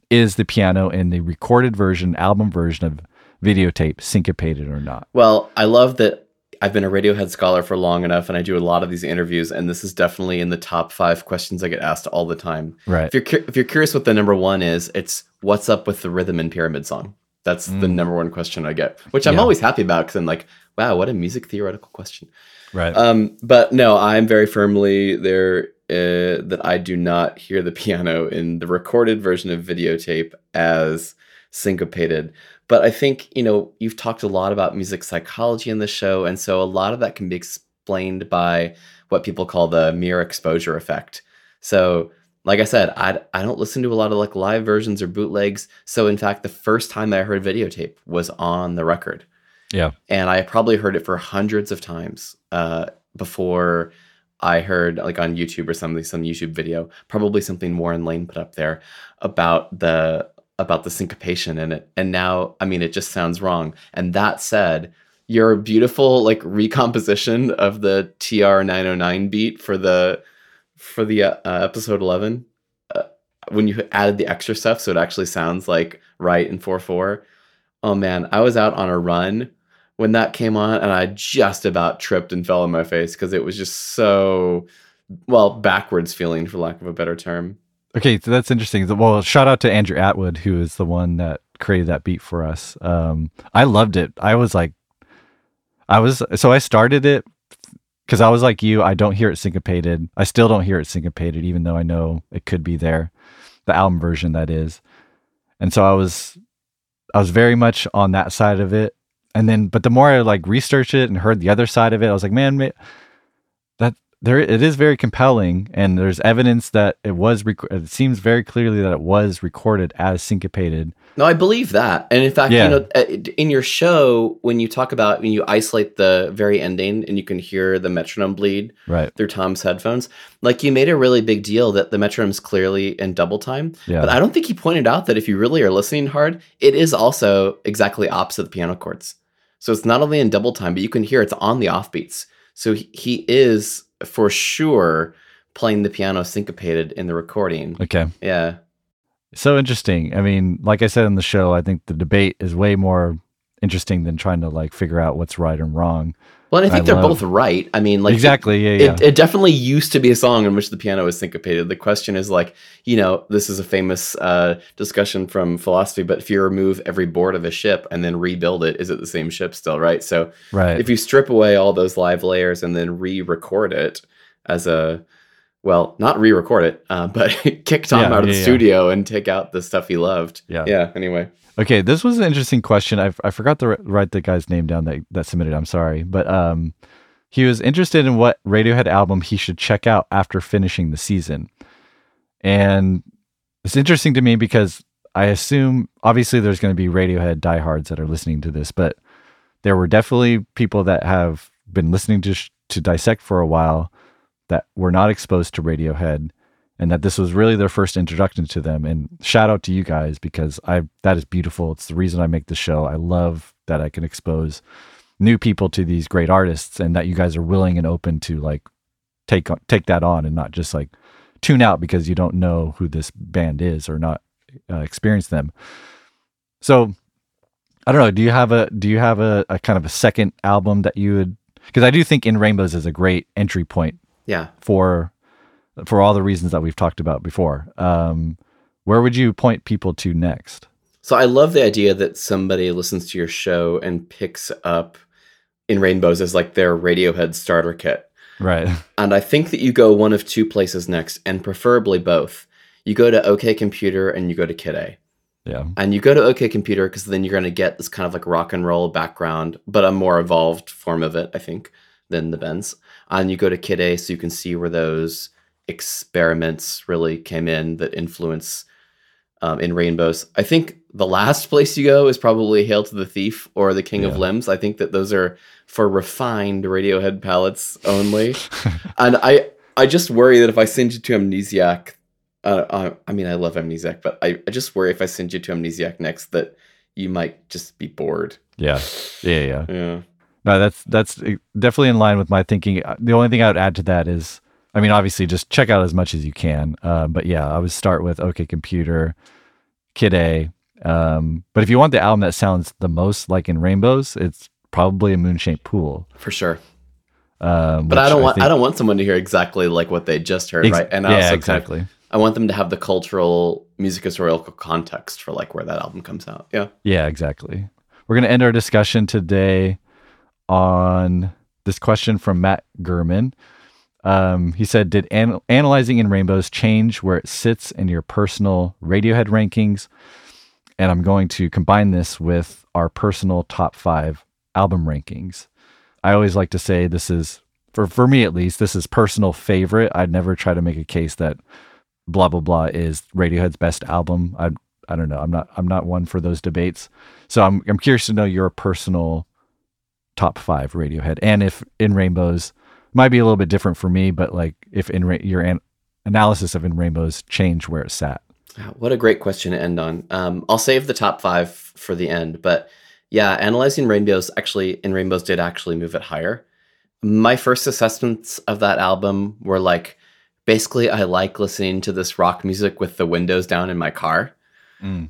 is the piano in the recorded version, album version of videotape syncopated or not?
Well, I love that I've been a Radiohead scholar for long enough and I do a lot of these interviews, and this is definitely in the top five questions I get asked all the time.
Right.
If you're, cu- if you're curious what the number one is, it's what's up with the rhythm in Pyramid Song? That's the
Mm.
number one question I get, which I'm
Yeah.
always happy about because I'm like, wow, what a music theoretical question.
Right.
Um, but no, I'm very firmly there uh, that I do not hear the piano in the recorded version of videotape as syncopated. But I think, you know, you've talked a lot about music psychology in the show. And so a lot of that can be explained by what people call the mere exposure effect. So, like I said, I, I don't listen to a lot of like live versions or bootlegs. So, in fact, the first time I heard videotape was on the record
yeah.
and I probably heard it for hundreds of times uh, before I heard like on YouTube or something, some YouTube video, probably something Warren Lane put up there about the about the syncopation in it. And now, I mean, it just sounds wrong. And that said, your beautiful like recomposition of the TR nine hundred nine beat for the for the uh, uh, episode eleven. Uh, when you added the extra stuff, so it actually sounds like right in four four. Oh man, I was out on a run when that came on and I just about tripped and fell on my face because it was just so well backwards feeling for lack of a better term.
Okay, so that's interesting. Well, shout out to Andrew Atwood, who is the one that created that beat for us. Um, I loved it. I was like, I was so I started it because I was like you. I don't hear it syncopated. I still don't hear it syncopated, even though I know it could be there, the album version that is. and so I was I was very much on that side of it. And then, but the more I like researched it and heard the other side of it, I was like, man, that there it is very compelling, and there's evidence that it was. Rec- it seems very clearly that it was recorded as syncopated.
No, I believe that. And in fact,
Yeah.
you know, uh, in your show, when you talk about when you isolate the very ending and you can hear the metronome bleed
Right.
through Thom's headphones, like you made a really big deal that the metronome's clearly in double time.
Yeah.
But I don't think he pointed out that if you really are listening hard, it is also exactly opposite the piano chords. So it's not only in double time, but you can hear it's on the offbeats. So he, he is for sure playing the piano syncopated in the recording.
okay.
Yeah.
So interesting. I mean, like I said in the show, I think the debate is way more interesting than trying to like figure out what's right and wrong.
Well, and I think
I
they're
love-
both right. I mean, like
exactly. Yeah. Yeah.
It, it definitely used to be a song in which the piano was syncopated. The question is like, you know, this is a famous uh, discussion from philosophy, but if you remove every board of a ship and then rebuild it, is it the same ship still, right? So
right.
if you strip away all those live layers and then re-record it as a well, not re-record it, uh, but kick Thom
Yeah,
out of
yeah,
the
yeah.
studio and take out the stuff he loved.
Yeah.
Yeah. Anyway,
Okay, this was an interesting question. I, I forgot to write the guy's name down that, that submitted. I'm sorry, but um, he was interested in what Radiohead album he should check out after finishing the season, and it's interesting to me because I assume obviously there's going to be Radiohead diehards that are listening to this, but there were definitely people that have been listening to sh- to dissect for a while that were not exposed to Radiohead and that this was really their first introduction to them. And shout out to you guys because I that is beautiful. It's the reason I make the show. I love that I can expose new people to these great artists and that you guys are willing and open to like take take that on and not just like tune out because you don't know who this band is or not uh, experience them. So I don't know. Do you have a do you have a, a kind of a second album that you would? Because I do think In Rainbows is a great entry point
yeah.
for for all the reasons that we've talked about before. Um, where would you point people to next?
So I love the idea that somebody listens to your show and picks up in rainbows as like their Radiohead starter kit.
Right.
And I think that you go one of two places next, and preferably both. You go to OK Computer and you go to Kid A.
Yeah.
And you go to OK Computer because then you're going to get this kind of like rock and roll background, but a more evolved form of it, I think, than the Bends. And you go to Kid A so you can see where those experiments really came in that influence um, in Rainbows. I think the last place you go is probably Hail to the Thief or The King of Limbs. I think that those are for refined Radiohead palettes only. and I, I just worry that if I send you to Amnesiac, uh, uh, I mean, I love Amnesiac, but I, I just worry if I send you to Amnesiac next that you might just be bored.
Yeah. Yeah. Yeah.
Yeah.
No, that's that's definitely in line with my thinking. Uh, The only thing I would add to that is, I mean, obviously, just check out as much as you can. Um, but yeah, I would start with OK Computer, Kid A. Um, but if you want the album that sounds the most like in Rainbows, it's probably a Moonshaped Pool.
For sure.
Um,
But I don't want I,
think-
don't want someone to hear exactly like what they just heard,
Ex-
right? And I
yeah,
also kind of-
exactly.
I want them to have the cultural music historical context for like where that album comes out. Yeah.
Yeah, exactly. We're going to end our discussion today on this question from Matt Gurman. Um, he said, Did an- analyzing in rainbows change where it sits in your personal Radiohead rankings? And I'm going to combine this with our personal top five album rankings. I always like to say this is, for, for me at least, this is personal favorite. I'd never try to make a case that blah, blah, blah is Radiohead's best album. I, I don't know. I'm not, I'm not one for those debates. So I'm, I'm curious to know your personal top five Radiohead, and if In Rainbows might be a little bit different for me, but like if in Ra- your an- analysis of In Rainbows changed where it sat.
What a great question to end on. Um, I'll save the top five for the end, but yeah, analyzing rainbows actually in rainbows did actually move it higher. My first assessments of that album were like, basically, I like listening to this rock music with the windows down in my car.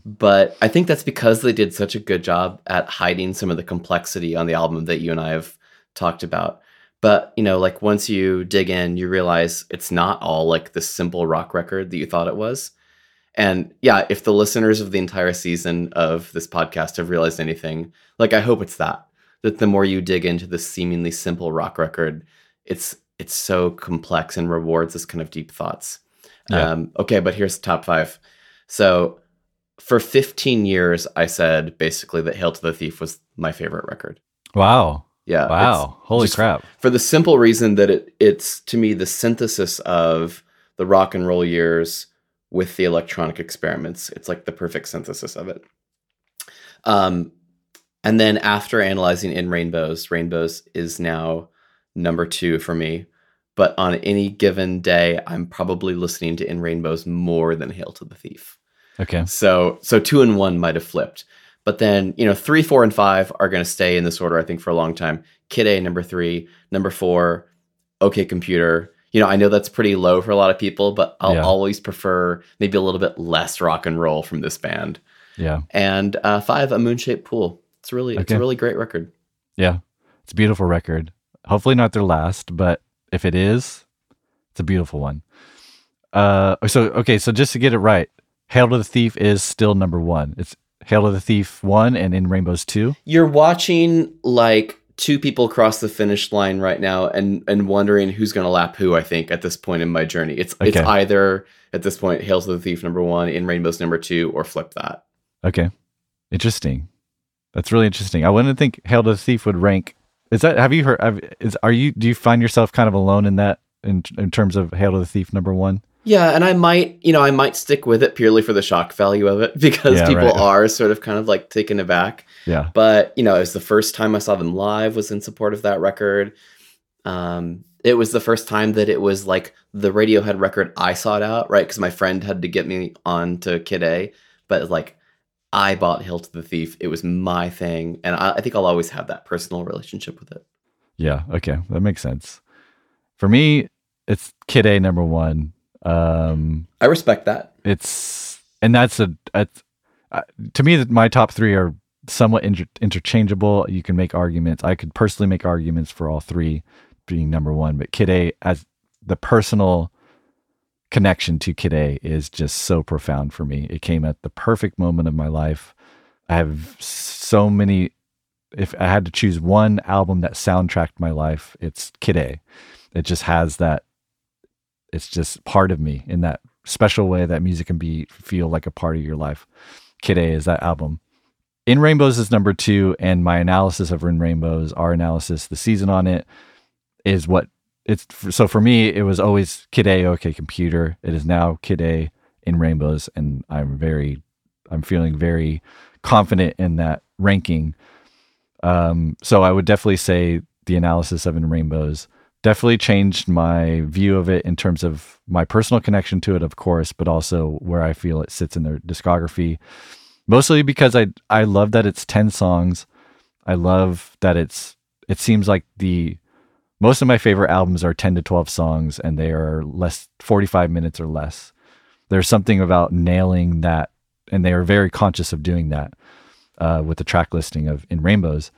But I think that's because they did such a good job at hiding some of the complexity on the album that you and I have talked about. But, you know, like once you dig in, you realize it's not all like this simple rock record that you thought it was. And yeah, if the listeners of the entire season of this podcast have realized anything, like I hope it's that that the more you dig into this seemingly simple rock record, it's it's so complex and rewards this kind of deep thoughts.
Yeah.
Um, okay, but here's the top five. So for 15 years, I said basically that Hail to the Thief was my favorite record.
Wow.
Yeah.
Wow. Holy crap.
For the simple reason that it, it's to me the synthesis of the rock and roll years with the electronic experiments. It's like the perfect synthesis of it. Um, and then after analyzing in Rainbows, Rainbows is now number two for me. But on any given day, I'm probably listening to In Rainbows more than Hail to the Thief.
Okay.
So so two and one might have flipped. But then, you know, three, four, and five are gonna stay in this order, I think, for a long time. Kid A number three, number four, OK Computer. You know, I know that's pretty low for a lot of people, but I'll
Yeah.
always prefer maybe a little bit less rock and roll from this band.
Yeah.
And uh, five, a moon shaped pool. It's really it's a really great record.
Yeah. It's a beautiful record. Hopefully not their last, but if it is, it's a beautiful one. Uh so okay, so just to get it right, Hail to the Thief is still number one. It's Hail to the Thief one and in Rainbows two.
You're watching like two people cross the finish line right now and and wondering who's gonna lap who, I think, at this point in my journey. It's it's either at this point Hail to the Thief number one, in Rainbows number two, or flip that.
Okay. Interesting. That's really interesting. I wouldn't think Hail to the Thief would rank. Is that have you heard have, is are you do you find yourself kind of alone in that in in terms of Hail to the Thief number one?
Yeah, and I might, you know, I might stick with it purely for the shock value of it because
Yeah,
people
right.
are sort of kind of like taken aback.
Yeah.
But you know, it was the first time I saw them live was in support of that record. Um, it was the first time that it was like the Radiohead record I sought out, right? Because my friend had to get me on to Kid A, but like I bought Hail to the Thief. It was my thing, and I, I think I'll always have that personal relationship with it.
Yeah. Okay. That makes sense. For me, it's Kid A number one. Um,
I respect that.
it's and that's a, it's, uh, to me that my top three are somewhat inter- interchangeable. You can make arguments. I could personally make arguments for all three being number one, but Kid A as the personal connection to Kid A is just so profound for me. It came at the perfect moment of my life. I have so many. If I had to choose one album that soundtracked my life, it's Kid A. It just has that. It's just part of me in that special way that music can be feel like a part of your life. Kid A is that album. In Rainbows is number two, and my analysis of In Rainbows, our analysis, the season on it, is what it's. So for me, it was always Kid A, OK Computer. It is now Kid A in Rainbows, and I'm very, I'm feeling very confident in that ranking. Um, so I would definitely say the analysis of In Rainbows definitely changed my view of it in terms of my personal connection to it, of course, but also where I feel it sits in their discography. Mostly because I I love that it's ten songs. I love that it's it seems like the most of my favorite albums are ten to twelve songs and they are less forty five minutes or less. There's something about nailing that, and they are very conscious of doing that uh, with the track listing of in rainbows,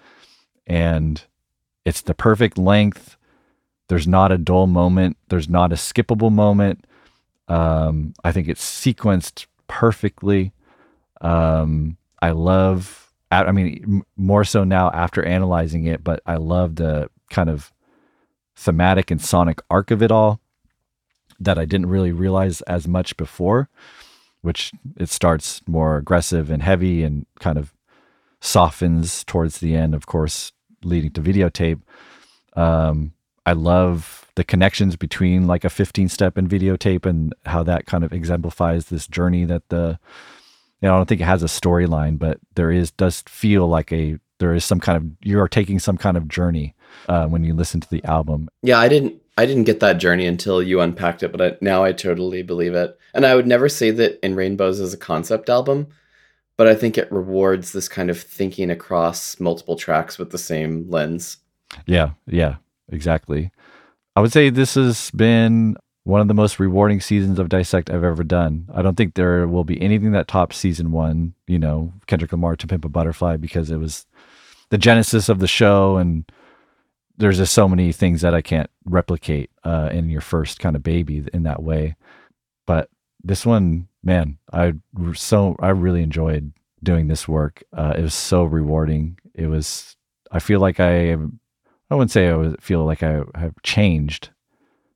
and it's the perfect length. There's not a dull moment. There's not a skippable moment. Um, I think it's sequenced perfectly. Um, I love, I mean, more so now after analyzing it, but I love the kind of thematic and sonic arc of it all that I didn't really realize as much before, which it starts more aggressive and heavy and kind of softens towards the end, of course, leading to videotape. Um, I love the connections between like a 15 step and videotape and how that kind of exemplifies this journey that the, you know, I don't think it has a storyline, but there is, does feel like a, there is some kind of, you are taking some kind of journey uh, when you listen to the album.
Yeah, I didn't I didn't get that journey until you unpacked it, but I, now I totally believe it. And I would never say that In Rainbows is a concept album, but I think it rewards this kind of thinking across multiple tracks with the same lens.
Yeah, yeah, exactly. I would say this has been one of the most rewarding seasons of Dissect I've ever done. I don't think there will be anything that tops season one, you know, Kendrick Lamar to Pimp a Butterfly, because it was the genesis of the show and there's just so many things that I can't replicate uh, in your first kind of baby in that way. But this one, man, I so I really enjoyed doing this work. Uh, it was so rewarding. It was. I feel like I. I wouldn't say I was, feel like I have changed,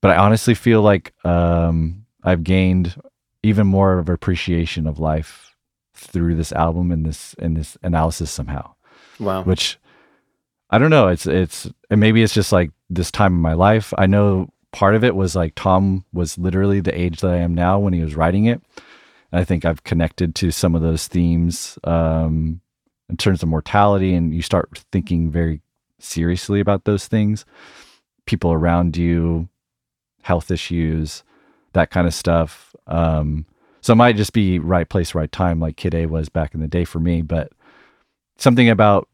but I honestly feel like um, I've gained even more of appreciation of life through this album and this and this analysis somehow.
Wow.
Which I don't know. It's it's and maybe it's just like this time in my life. I know part of it was like Thom was literally the age that I am now when he was writing it. And I think I've connected to some of those themes um, in terms of mortality, and you start thinking very seriously about those things. People around you, health issues, that kind of stuff. Um, so it might just be right place, right time, like Kid A was back in the day for me. But something about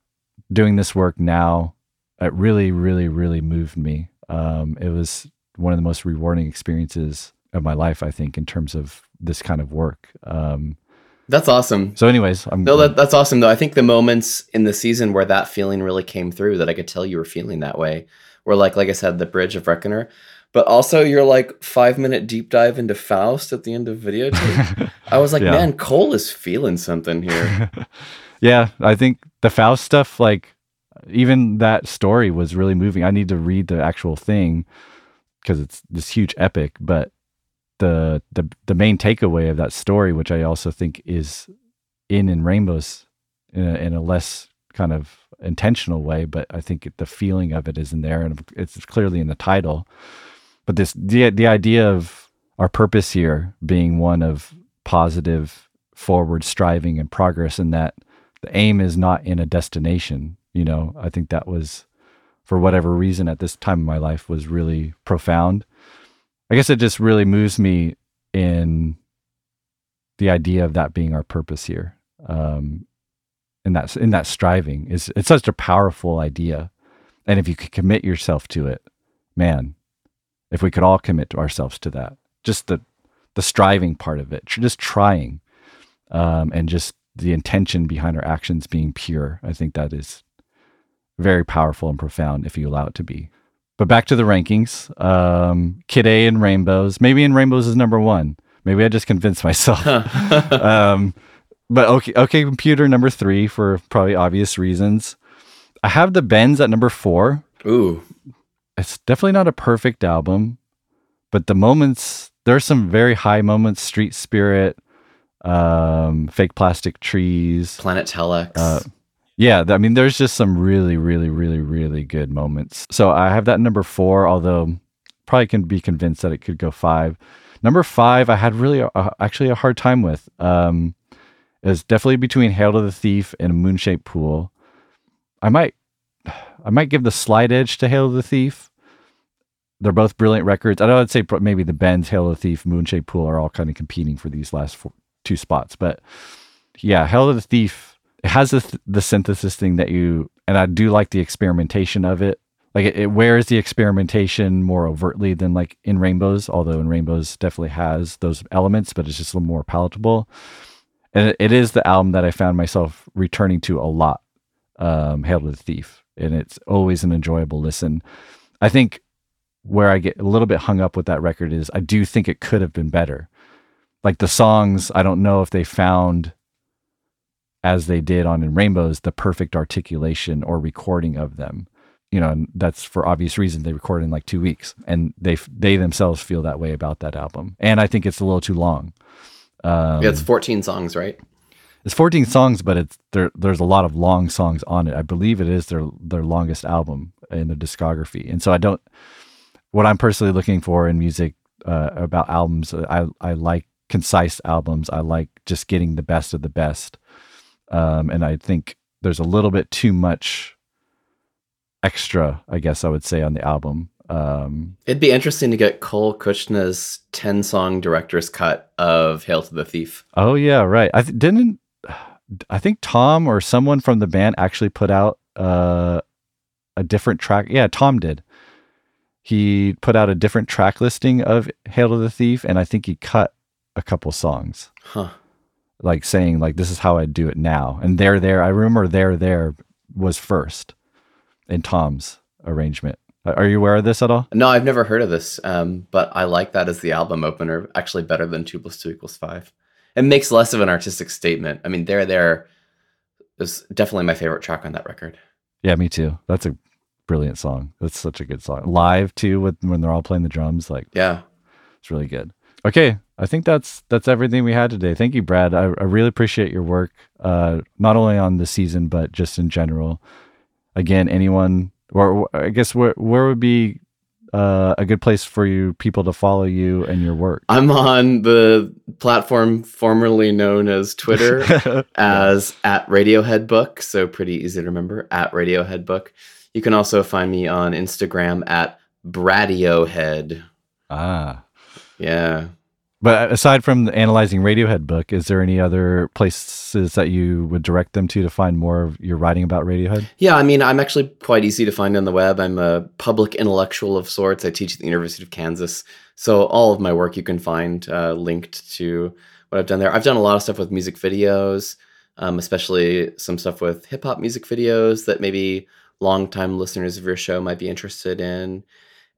doing this work now, it really, really, really moved me. Um, it was one of the most rewarding experiences of my life, I think, in terms of this kind of work. Um,
that's awesome.
So, anyways, I'm
no, that, that's awesome though. I think the moments in the season where that feeling really came through, that I could tell you were feeling that way, were like, like I said, the Bridge of Reckoner, but also your like five minute deep dive into Faust at the end of videotape. I was like,
Yeah.
man, Cole is feeling something here.
yeah, I think the Faust stuff, like even that story was really moving. I need to read the actual thing because it's this huge epic, but the the the main takeaway of that story, which I also think is in in Rainbows in a, in a less kind of intentional way, but I think the feeling of it is in there, and it's clearly in the title. But this the the idea of our purpose here being one of positive forward striving and progress, and that the aim is not in a destination. You know, I think that was for whatever reason at this time in my life was really profound. I guess it just really moves me in the idea of that being our purpose here. Um, and that's in that striving is it's such a powerful idea. And if you could commit yourself to it, man, if we could all commit ourselves to that, just the the striving part of it, just trying, um, and just the intention behind our actions being pure, I think that is very powerful and profound if you allow it to be. But back to the rankings. Um, Kid A in Rainbows. Maybe in Rainbows is number one. Maybe I just convinced myself. um, but okay, okay, computer number three for probably obvious reasons. I have the Bends at number four.
Ooh,
It's definitely not a perfect album, but the moments there are some very high moments. Street Spirit, um, Fake Plastic Trees,
Planet Telex.
uh, yeah, I mean, there's just some really, really, really, really good moments. So I have that number four, although probably can be convinced that it could go five. Number five, I had really actually a hard time with. Um, was definitely between Hail to the Thief and Moonshaped Pool. I might, I might give the slight edge to Hail to the Thief. They're both brilliant records. I know I'd say maybe the Bends, Hail to the Thief, Moonshaped Pool are all kind of competing for these last four, two spots, but yeah, Hail to the Thief it has the, th- the synthesis thing that you and I do like the experimentation of it. Like it, it wears the experimentation more overtly than like in Rainbows, although in Rainbows definitely has those elements, but it's just a little more palatable. And it, it is the album that I found myself returning to a lot. Um, Hail to the Thief, and it's always an enjoyable listen. I think where I get a little bit hung up with that record is I do think it could have been better. Like the songs, I don't know if they found as they did on in Rainbows the perfect articulation or recording of them. You know, and that's for obvious reasons. They recorded in like two weeks, and they they themselves feel that way about that album. And I think it's a little too long. Um,
yeah, it's 14 songs, right?
it's 14 songs, but it's there. There's a lot of long songs on it. I believe it is their their longest album in the discography. And so I don't. What I'm personally looking for in music uh, about albums, I I like concise albums. I like just getting the best of the best. Um, and I think there's a little bit too much extra, I guess I would say, on the album. Um,
It'd be interesting to get Cole Cuchna's 10 song director's cut of Hail to the Thief.
Oh yeah, right. I th- didn't. I think Thom or someone from the band actually put out uh, a different track. Yeah, Thom did. He put out a different track listing of "Hail to the Thief," and I think he cut a couple songs,
Huh.
Like saying like this is how I do it now. And "There There," I remember "There There" was first in Thom's arrangement. Are you aware of this at all?
No, I've never heard of this, um, but I like that as the album opener. Actually, better than two plus two equals five. It makes less of an artistic statement. I mean, there, there is definitely my favorite track on that record.
Yeah, me too. That's a brilliant song. That's such a good song. Live too, with when they're all playing the drums, like
Yeah,
It's really good. Okay, I think that's that's everything we had today. Thank you, Brad. I, I really appreciate your work, uh, not only on the season but just in general. Again, anyone, or I guess where where would be uh, a good place for you people to follow you and your work?
I'm on the platform formerly known as Twitter as at Radiohead Book, so pretty easy to remember at Radiohead Book. You can also find me on Instagram at Bradiohead.
Ah,
yeah.
But aside from the analyzing Radiohead book, is there any other places that you would direct them to to find more of your writing about Radiohead?
Yeah, I mean, I'm actually quite easy to find on the web. I'm a public intellectual of sorts. I teach at the University of Kansas, so all of my work you can find uh, linked to what I've done there. I've done a lot of stuff with music videos, um, especially some stuff with hip hop music videos that maybe longtime listeners of your show might be interested in.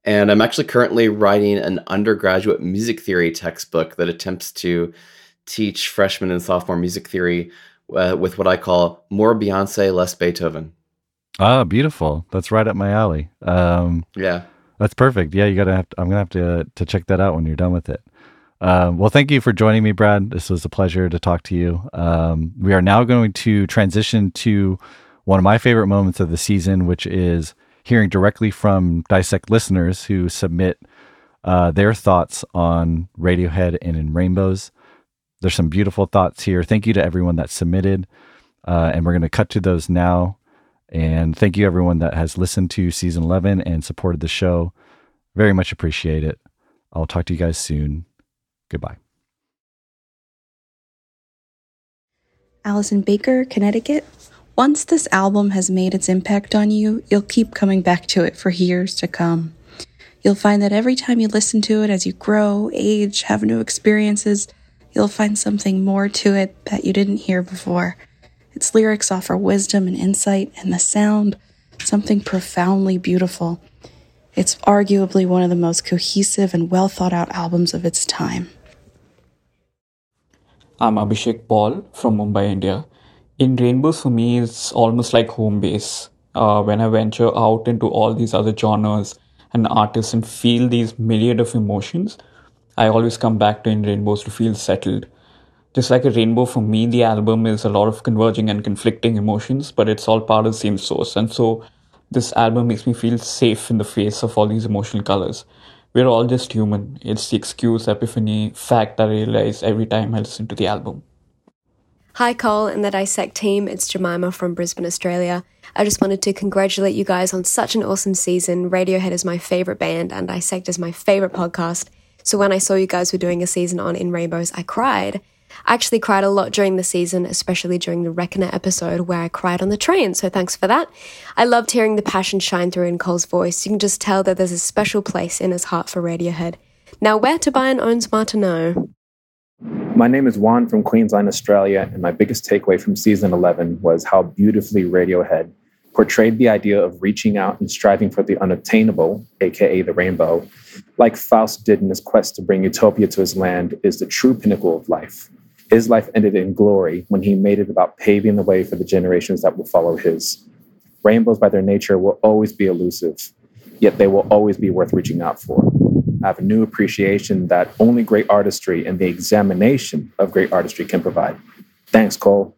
And I'm actually currently writing an undergraduate music theory textbook that attempts to teach freshman and sophomore music theory uh, with what I call more Beyonce, less Beethoven.
Ah, beautiful. That's right up my alley. Um,
yeah,
that's perfect. Yeah, you gotta have. To, I'm gonna have to to check that out when you're done with it. Um, well, thank you for joining me, Brad. This was a pleasure to talk to you. Um, we are now going to transition to one of my favorite moments of the season, which is hearing directly from Dissect listeners who submit uh, their thoughts on Radiohead and in Rainbows. There's some beautiful thoughts here. Thank you to everyone that submitted. Uh, and we're going to cut to those now. And thank you, everyone that has listened to season 11 and supported the show. Very much appreciate it. I'll talk to you guys soon. Goodbye.
Allison Baker, Connecticut, once this album has made its impact on you, you'll keep coming back to it for years to come. You'll find that every time you listen to it as you grow, age, have new experiences, you'll find something more to it that you didn't hear before. Its lyrics offer wisdom and insight, and the sound, something profoundly beautiful. It's arguably one of the most cohesive and well thought out albums of its time.
I'm Abhishek Paul from Mumbai, India in rainbows for me it's almost like home base. Uh, when i venture out into all these other genres and artists and feel these myriad of emotions i always come back to in rainbows to feel settled. Just like a rainbow for me the album is a lot of converging and conflicting emotions but it's all part of the same source. And so this album makes me feel safe in the face of all these emotional colors. We're all just human. It's the excuse epiphany fact i realize every time i listen to the album
Hi, Cole and the Dissect team. It's Jemima from Brisbane, Australia. I just wanted to congratulate you guys on such an awesome season. Radiohead is my favorite band, and Dissect is my favorite podcast. So when I saw you guys were doing a season on In Rainbows, I cried. I actually cried a lot during the season, especially during the Reckoner episode where I cried on the train, so thanks for that. I loved hearing the passion shine through in Cole's voice. You can just tell that there's a special place in his heart for Radiohead. Now, where to buy an owns Martineau?
My name is Juan from Queensland, Australia, and my biggest takeaway from season 11 was how beautifully Radiohead portrayed the idea of reaching out and striving for the unobtainable, aka the rainbow, like Faust did in his quest to bring utopia to his land, is the true pinnacle of life. His life ended in glory when he made it about paving the way for the generations that will follow his. Rainbows, by their nature, will always be elusive, yet they will always be worth reaching out for. Have a new appreciation that only great artistry and the examination of great artistry can provide. Thanks, Cole.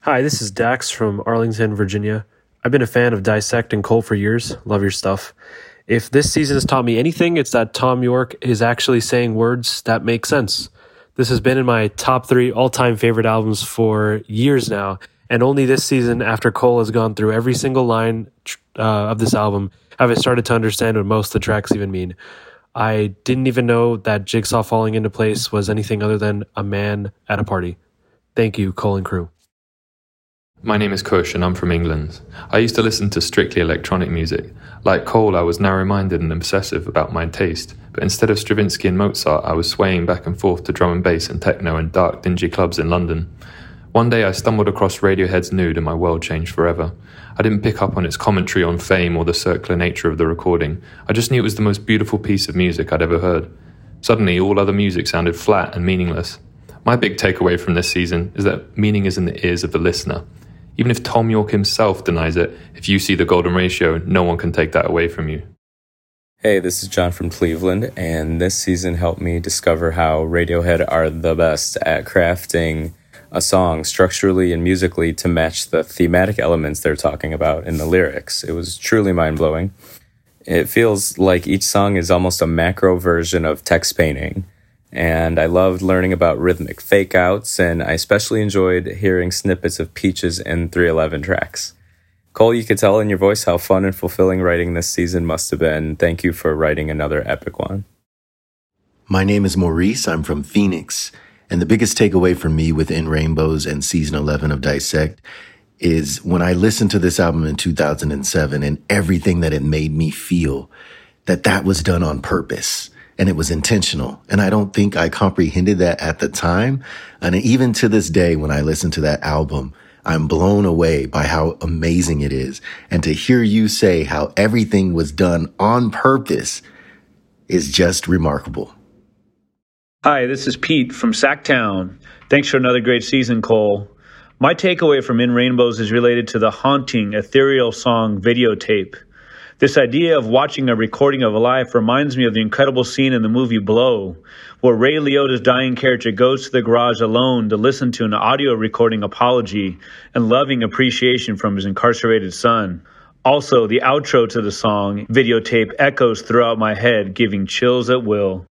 Hi, this is Dax from Arlington, Virginia. I've been a fan of Dissect and Cole for years. Love your stuff. If this season has taught me anything, it's that Thom Yorke is actually saying words that make sense. This has been in my top three all time favorite albums for years now, and only this season, after Cole has gone through every single line uh, of this album, have I started to understand what most of the tracks even mean. I didn't even know that Jigsaw falling into place was anything other than a man at a party. Thank you, Cole and crew.
My name is Kush and I'm from England. I used to listen to strictly electronic music. Like Cole, I was narrow minded and obsessive about my taste, but instead of Stravinsky and Mozart, I was swaying back and forth to drum and bass and techno in dark, dingy clubs in London. One day I stumbled across Radiohead's Nude and my world changed forever. I didn't pick up on its commentary on fame or the circular nature of the recording. I just knew it was the most beautiful piece of music I'd ever heard. Suddenly, all other music sounded flat and meaningless. My big takeaway from this season is that meaning is in the ears of the listener. Even if Thom Yorke himself denies it, if you see the golden ratio, no one can take that away from you.
Hey, this is John from Cleveland, and this season helped me discover how Radiohead are the best at crafting a song structurally and musically to match the thematic elements they're talking about in the lyrics. It was truly mind blowing. It feels like each song is almost a macro version of text painting. And I loved learning about rhythmic fake outs, and I especially enjoyed hearing snippets of Peaches and 311 tracks. Cole, you could tell in your voice how fun and fulfilling writing this season must have been. Thank you for writing another epic one.
My name is Maurice. I'm from Phoenix. And the biggest takeaway for me within Rainbows and season 11 of Dissect is when I listened to this album in 2007 and everything that it made me feel, that that was done on purpose and it was intentional. And I don't think I comprehended that at the time. And even to this day, when I listen to that album, I'm blown away by how amazing it is. And to hear you say how everything was done on purpose is just remarkable.
Hi, this is Pete from Sacktown. Thanks for another great season, Cole. My takeaway from In Rainbows is related to the haunting, ethereal song Videotape. This idea of watching a recording of a life reminds me of the incredible scene in the movie Blow, where Ray Liotta's dying character goes to the garage alone to listen to an audio recording apology and loving appreciation from his incarcerated son. Also, the outro to the song, Videotape, echoes throughout my head, giving chills at will.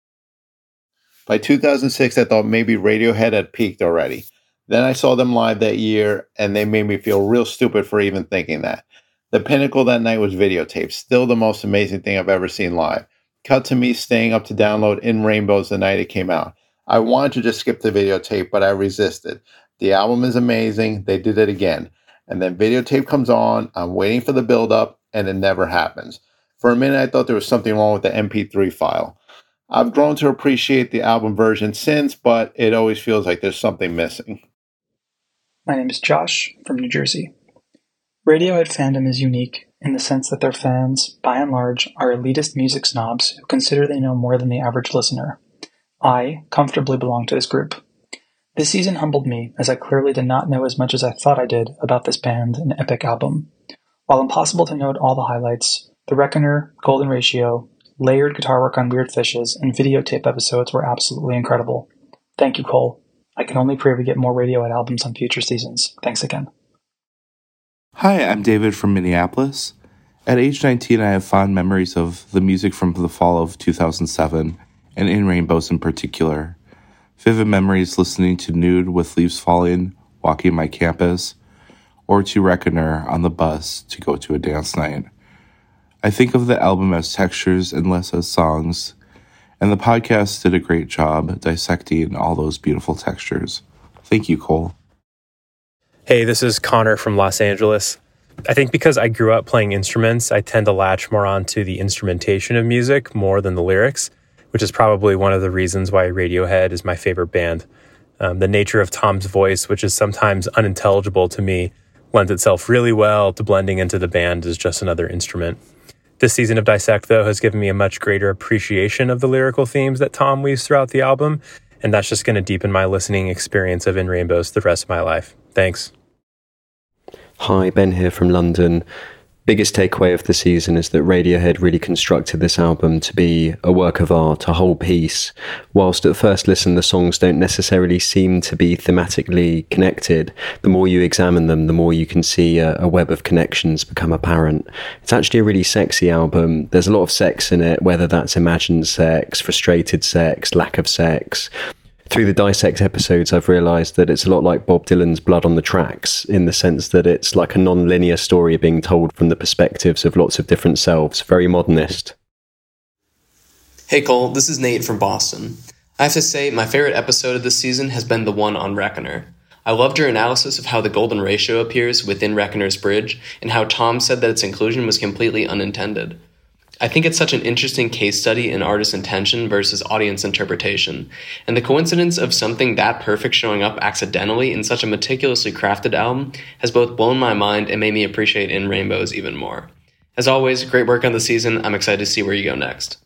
By 2006, I thought maybe Radiohead had peaked already. Then I saw them live that year, and they made me feel real stupid for even thinking that. The pinnacle that night was videotape, still the most amazing thing I've ever seen live. Cut to me staying up to download In Rainbows the night it came out. I wanted to just skip the videotape, but I resisted. The album is amazing. They did it again. And then videotape comes on. I'm waiting for the build up, and it never happens. For a minute, I thought there was something wrong with the MP3 file. I've grown to appreciate the album version since, but it always feels like there's something missing.
My name is Josh from New Jersey. Radiohead fandom is unique in the sense that their fans, by and large, are elitist music snobs who consider they know more than the average listener. I comfortably belong to this group. This season humbled me as I clearly did not know as much as I thought I did about this band and epic album. While impossible to note all the highlights, The Reckoner, Golden Ratio, layered guitar work on Weird Fishes, and videotape episodes were absolutely incredible. Thank you, Cole. I can only pray we get more Radiohead albums on future seasons. Thanks again.
Hi, I'm David from Minneapolis. At age 19, I have fond memories of the music from the fall of 2007, and In Rainbows in particular. Vivid memories listening to Nude with Leaves Falling, walking my campus, or to Reckoner on the bus to go to a dance night. I think of the album as textures and less as songs, and the podcast did a great job dissecting all those beautiful textures. Thank you, Cole.
Hey, this is Connor from Los Angeles. I think because I grew up playing instruments, I tend to latch more onto the instrumentation of music more than the lyrics, which is probably one of the reasons why Radiohead is my favorite band. Um, the nature of Thom's voice, which is sometimes unintelligible to me, lends itself really well to blending into the band as just another instrument. This season of Dissect, though, has given me a much greater appreciation of the lyrical themes that Thom weaves throughout the album, and that's just going to deepen my listening experience of In Rainbows the rest of my life. Thanks.
Hi, Ben here from London biggest takeaway of the season is that Radiohead really constructed this album to be a work of art, a whole piece. Whilst at first listen, the songs don't necessarily seem to be thematically connected, the more you examine them, the more you can see a, a web of connections become apparent. It's actually a really sexy album. There's a lot of sex in it, whether that's imagined sex, frustrated sex, lack of sex through the dissect episodes, I've realised that it's a lot like Bob Dylan's Blood on the Tracks in the sense that it's like a non linear story being told from the perspectives of lots of different selves, very modernist.
Hey Cole, this is Nate from Boston. I have to say, my favorite episode of this season has been the one on Reckoner. I loved your analysis of how the golden ratio appears within Reckoner's bridge, and how Thom said that its inclusion was completely unintended. I think it's such an interesting case study in artist intention versus audience interpretation. And the coincidence of something that perfect showing up accidentally in such a meticulously crafted album has both blown my mind and made me appreciate In Rainbows even more. As always, great work on the season. I'm excited to see where you go next.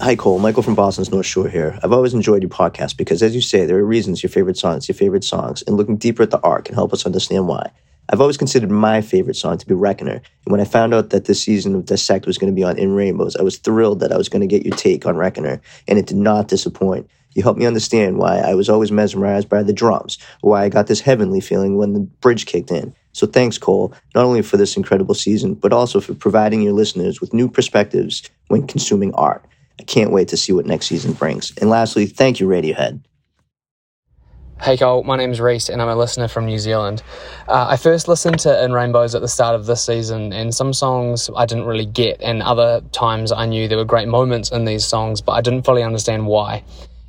Hi, Cole. Michael from Boston's North Shore here. I've always enjoyed your podcast because, as you say, there are reasons your favorite songs, your favorite songs, and looking deeper at the art can help us understand why. I've always considered my favorite song to be Reckoner, and when I found out that this season of Dissect was going to be on In Rainbows, I was thrilled that I was going to get your take on Reckoner, and it did not disappoint. You helped me understand why I was always mesmerized by the drums, why I got this heavenly feeling when the bridge kicked in. So thanks, Cole, not only for this incredible season, but also for providing your listeners with new perspectives when consuming art. I can't wait to see what next season brings. And lastly, thank you, Radiohead.
Hey Cole, my name's Reese and I'm a listener from New Zealand. Uh, I first listened to In Rainbows at the start of this season, and some songs I didn't really get, and other times I knew there were great moments in these songs, but I didn't fully understand why.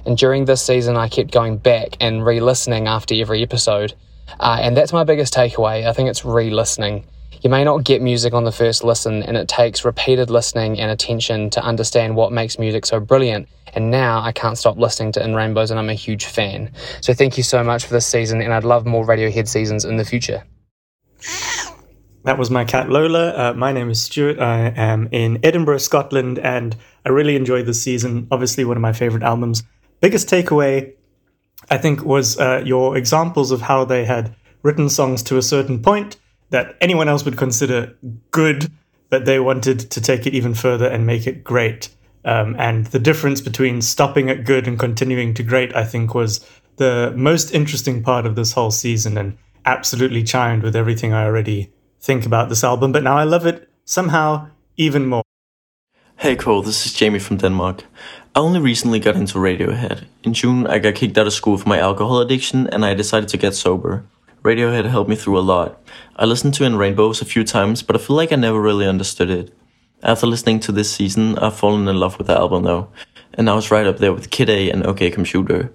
And during this season, I kept going back and re listening after every episode. Uh, and that's my biggest takeaway. I think it's re listening. You may not get music on the first listen, and it takes repeated listening and attention to understand what makes music so brilliant. And now I can't stop listening to In Rainbows, and I'm a huge fan. So thank you so much for this season, and I'd love more Radiohead seasons in the future.
That was my cat Lola. Uh, my name is Stuart. I am in Edinburgh, Scotland, and I really enjoyed this season. Obviously, one of my favorite albums. Biggest takeaway, I think, was uh, your examples of how they had written songs to a certain point that anyone else would consider good, but they wanted to take it even further and make it great. Um, and the difference between stopping at good and continuing to great, I think, was the most interesting part of this whole season and absolutely chimed with everything I already think about this album. But now I love it somehow even more.
Hey Cole, this is Jamie from Denmark. I only recently got into Radiohead. In June, I got kicked out of school for my alcohol addiction and I decided to get sober. Radiohead helped me through a lot. I listened to In Rainbows a few times, but I feel like I never really understood it. After listening to this season, I've fallen in love with the album though, and I was right up there with Kid A and OK Computer.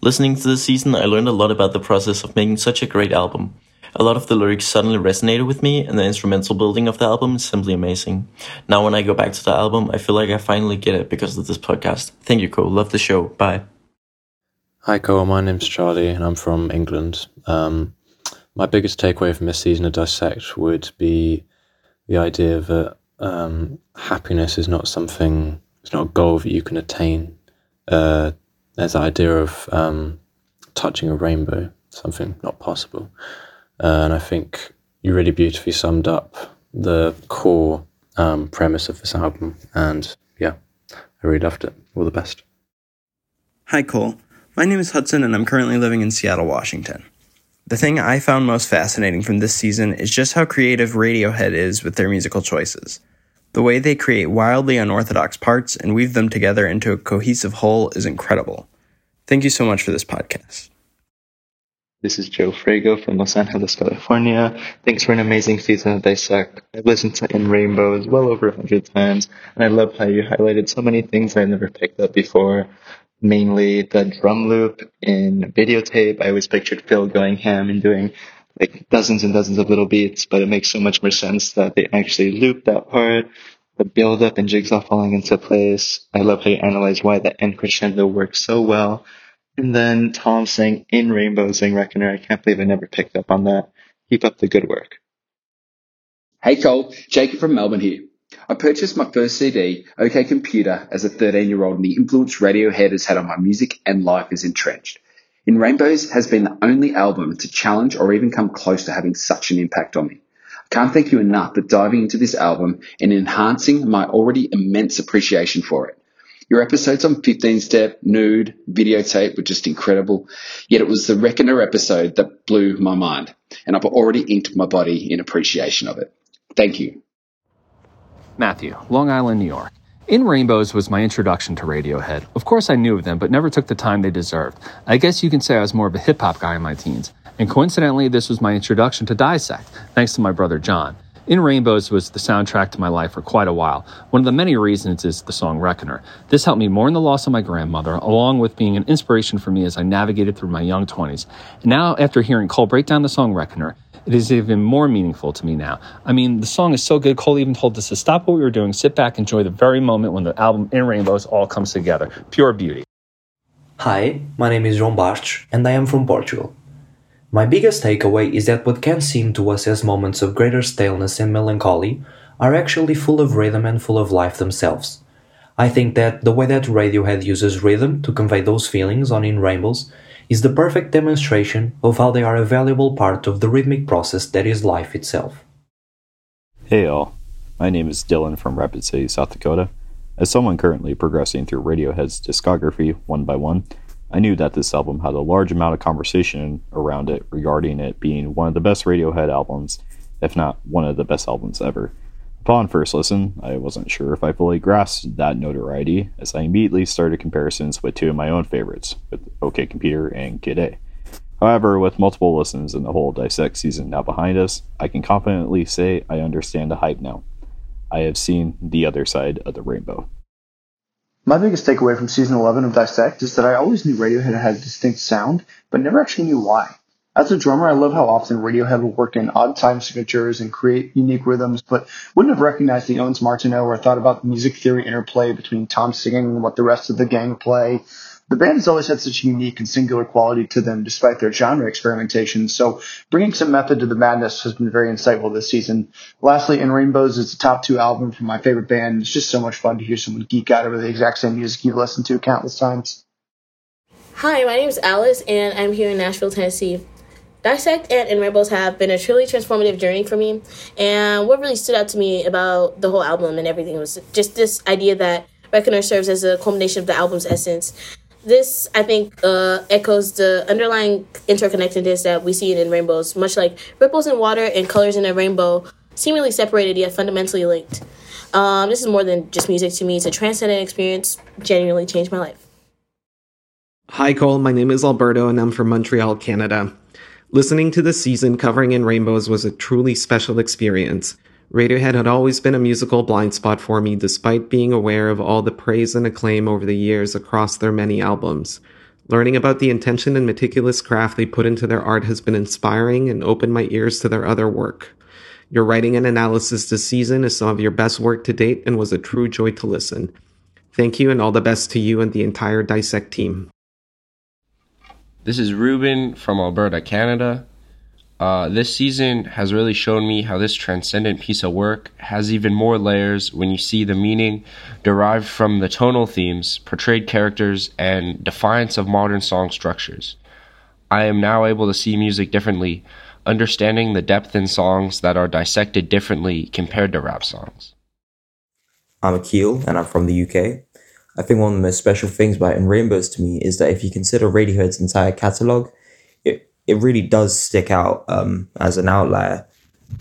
Listening to this season, I learned a lot about the process of making such a great album. A lot of the lyrics suddenly resonated with me, and the instrumental building of the album is simply amazing. Now, when I go back to the album, I feel like I finally get it because of this podcast. Thank you, Cole. Love the show. Bye.
Hi, Cole. My name's Charlie, and I'm from England. Um, my biggest takeaway from this season of Dissect would be the idea that um, happiness is not something, it's not a goal that you can attain. Uh, there's the idea of um, touching a rainbow, something not possible. Uh, and I think you really beautifully summed up the core um, premise of this album. And yeah, I really loved it. All the best.
Hi, Cole. My name is Hudson, and I'm currently living in Seattle, Washington. The thing I found most fascinating from this season is just how creative Radiohead is with their musical choices. The way they create wildly unorthodox parts and weave them together into a cohesive whole is incredible. Thank you so much for this podcast.
This is Joe Frago from Los Angeles, California. Thanks for an amazing season of Dissect. I've listened to In Rainbows well over a hundred times, and I love how you highlighted so many things I never picked up before mainly the drum loop in videotape. I always pictured Phil going ham and doing like dozens and dozens of little beats, but it makes so much more sense that they actually loop that part, the build up and jigsaw falling into place. I love how you analyze why the end crescendo works so well. And then Thom saying in Rainbow saying Reckoner. I can't believe I never picked up on that. Keep up the good work.
Hey Cole, Jacob from Melbourne here. I purchased my first CD, OK Computer, as a 13 year old, and the influence Radiohead has had on my music and life is entrenched. In Rainbows has been the only album to challenge or even come close to having such an impact on me. I can't thank you enough for diving into this album and enhancing my already immense appreciation for it. Your episodes on 15 Step, Nude, Videotape were just incredible, yet it was the Reckoner episode that blew my mind, and I've already inked my body in appreciation of it. Thank you.
Matthew, Long Island, New York. In Rainbows was my introduction to Radiohead. Of course, I knew of them, but never took the time they deserved. I guess you can say I was more of a hip hop guy in my teens. And coincidentally, this was my introduction to Dissect, thanks to my brother John. In Rainbows was the soundtrack to my life for quite a while. One of the many reasons is the song Reckoner. This helped me mourn the loss of my grandmother, along with being an inspiration for me as I navigated through my young 20s. And now, after hearing Cole break down the song Reckoner, it is even more meaningful to me now. I mean, the song is so good, Cole even told us to stop what we were doing, sit back, enjoy the very moment when the album In Rainbows all comes together. Pure beauty.
Hi, my name is João Bastos, and I am from Portugal. My biggest takeaway is that what can seem to us as moments of greater staleness and melancholy are actually full of rhythm and full of life themselves. I think that the way that Radiohead uses rhythm to convey those feelings on In Rainbows is the perfect demonstration of how they are a valuable part of the rhythmic process that is life itself.
Hey all, my name is Dylan from Rapid City, South Dakota. As someone currently progressing through Radiohead's discography one by one, I knew that this album had a large amount of conversation around it regarding it being one of the best Radiohead albums, if not one of the best albums ever. Upon first listen, I wasn't sure if I fully grasped that notoriety, as I immediately started comparisons with two of my own favorites, with OK Computer and Kid A. However, with multiple listens and the whole Dissect season now behind us, I can confidently say I understand the hype now. I have seen the other side of the rainbow.
My biggest takeaway from season 11 of Dissect is that I always knew Radiohead had a distinct sound, but never actually knew why. As a drummer, I love how often Radiohead will work in odd time signatures and create unique rhythms, but wouldn't have recognized the Ondes Martenot or thought about the music theory interplay between Thom singing and what the rest of the gang play. The band has always had such a unique and singular quality to them despite their genre experimentation, so bringing some method to the madness has been very insightful this season. Lastly, In Rainbows is the top two album from my favorite band. It's just so much fun to hear someone geek out over the exact same music you've listened to countless times.
Hi, my name is Alice, and I'm here in Nashville, Tennessee. Dissect and In Rainbows have been a truly transformative journey for me, and what really stood out to me about the whole album and everything was just this idea that Reckoner serves as a culmination of the album's essence this I think uh, echoes the underlying interconnectedness that we see in rainbows, much like ripples in water and colors in a rainbow, seemingly separated yet fundamentally linked. Um, this is more than just music to me; it's a transcendent experience. Genuinely changed my life.
Hi, Cole. My name is Alberto, and I'm from Montreal, Canada. Listening to this season covering in rainbows was a truly special experience. Radiohead had always been a musical blind spot for me, despite being aware of all the praise and acclaim over the years across their many albums. Learning about the intention and meticulous craft they put into their art has been inspiring and opened my ears to their other work. Your writing and analysis this season is some of your best work to date and was a true joy to listen. Thank you and all the best to you and the entire Dissect team.
This is Ruben from Alberta, Canada. Uh, this season has really shown me how this transcendent piece of work has even more layers when you see the meaning derived from the tonal themes, portrayed characters, and defiance of modern song structures. I am now able to see music differently, understanding the depth in songs that are dissected differently compared to rap songs.
I'm Akil, and I'm from the UK. I think one of the most special things about In Rainbows to me is that if you consider Radiohead's entire catalogue, it it really does stick out um, as an outlier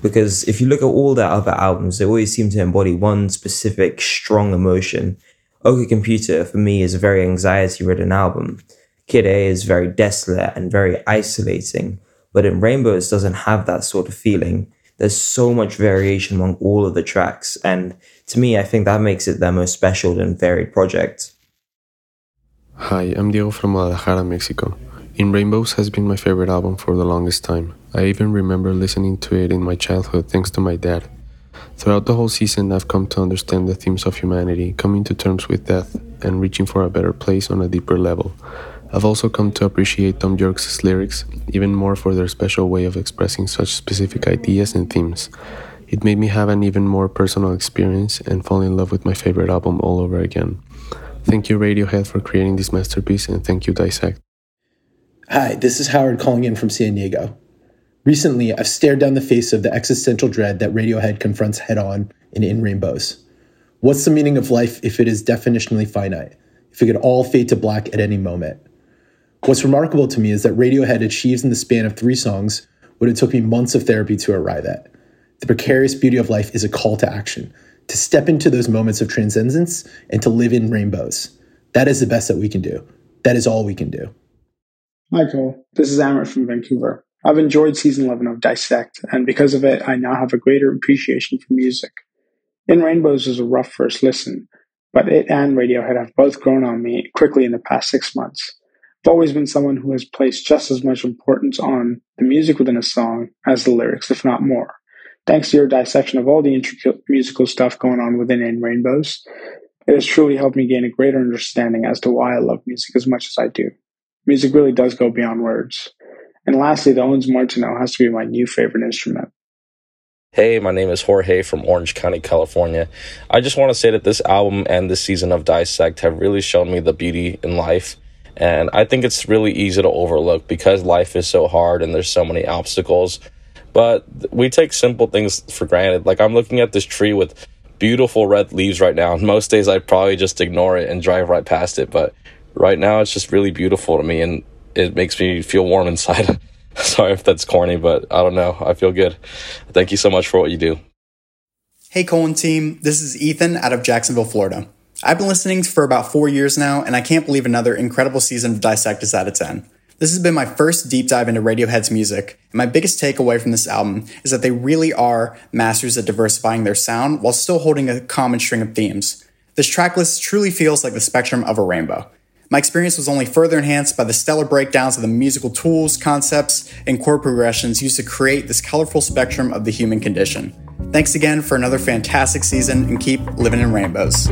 because if you look at all their other albums, they always seem to embody one specific strong emotion. OK Computer for me is a very anxiety-ridden album. Kid A is very desolate and very isolating, but in Rainbows doesn't have that sort of feeling. There's so much variation among all of the tracks, and to me, I think that makes it their most special and varied project.
Hi, I'm Diego from Guadalajara, Mexico. In Rainbows has been my favorite album for the longest time. I even remember listening to it in my childhood thanks to my dad. Throughout the whole season, I've come to understand the themes of humanity, coming to terms with death, and reaching for a better place on a deeper level. I've also come to appreciate Thom Yorke's lyrics even more for their special way of expressing such specific ideas and themes. It made me have an even more personal experience and fall in love with my favorite album all over again. Thank you, Radiohead, for creating this masterpiece, and thank you, Dissect.
Hi, this is Howard calling in from San Diego. Recently, I've stared down the face of the existential dread that Radiohead confronts head on in In Rainbows. What's the meaning of life if it is definitionally finite? If it could all fade to black at any moment? What's remarkable to me is that Radiohead achieves in the span of three songs what it took me months of therapy to arrive at. The precarious beauty of life is a call to action, to step into those moments of transcendence and to live in rainbows. That is the best that we can do. That is all we can do.
Michael, this is Amrit from Vancouver. I've enjoyed season 11 of Dissect, and because of it, I now have a greater appreciation for music. In Rainbows was a rough first listen, but it and Radiohead have both grown on me quickly in the past six months. I've always been someone who has placed just as much importance on the music within a song as the lyrics, if not more. Thanks to your dissection of all the intricate musical stuff going on within In Rainbows, it has truly helped me gain a greater understanding as to why I love music as much as I do. Music really does go beyond words. And lastly, the Ondes Martenot has to be my new favorite instrument.
Hey, my name is Jorge from Orange County, California. I just want to say that this album and this season of Dissect have really shown me the beauty in life And I think it's really easy to overlook because life is so hard and there's so many obstacles. But we take simple things for granted. Like I'm looking at this tree with beautiful red leaves right now. Most days I'd probably just ignore it and drive right past it. But right now it's just really beautiful to me and it makes me feel warm inside. Sorry if that's corny, but I don't know. I feel good. Thank you so much for what you do.
Hey, Colin team. This is Ethan out of Jacksonville, Florida. I've been listening for about four years now, and I can't believe another incredible season of Dissect is at its end. This has been my first deep dive into Radiohead's music, and my biggest takeaway from this album is that they really are masters at diversifying their sound while still holding a common string of themes. This tracklist truly feels like the spectrum of a rainbow. My experience was only further enhanced by the stellar breakdowns of the musical tools, concepts, and chord progressions used to create this colorful spectrum of the human condition. Thanks again for another fantastic season and keep living in rainbows.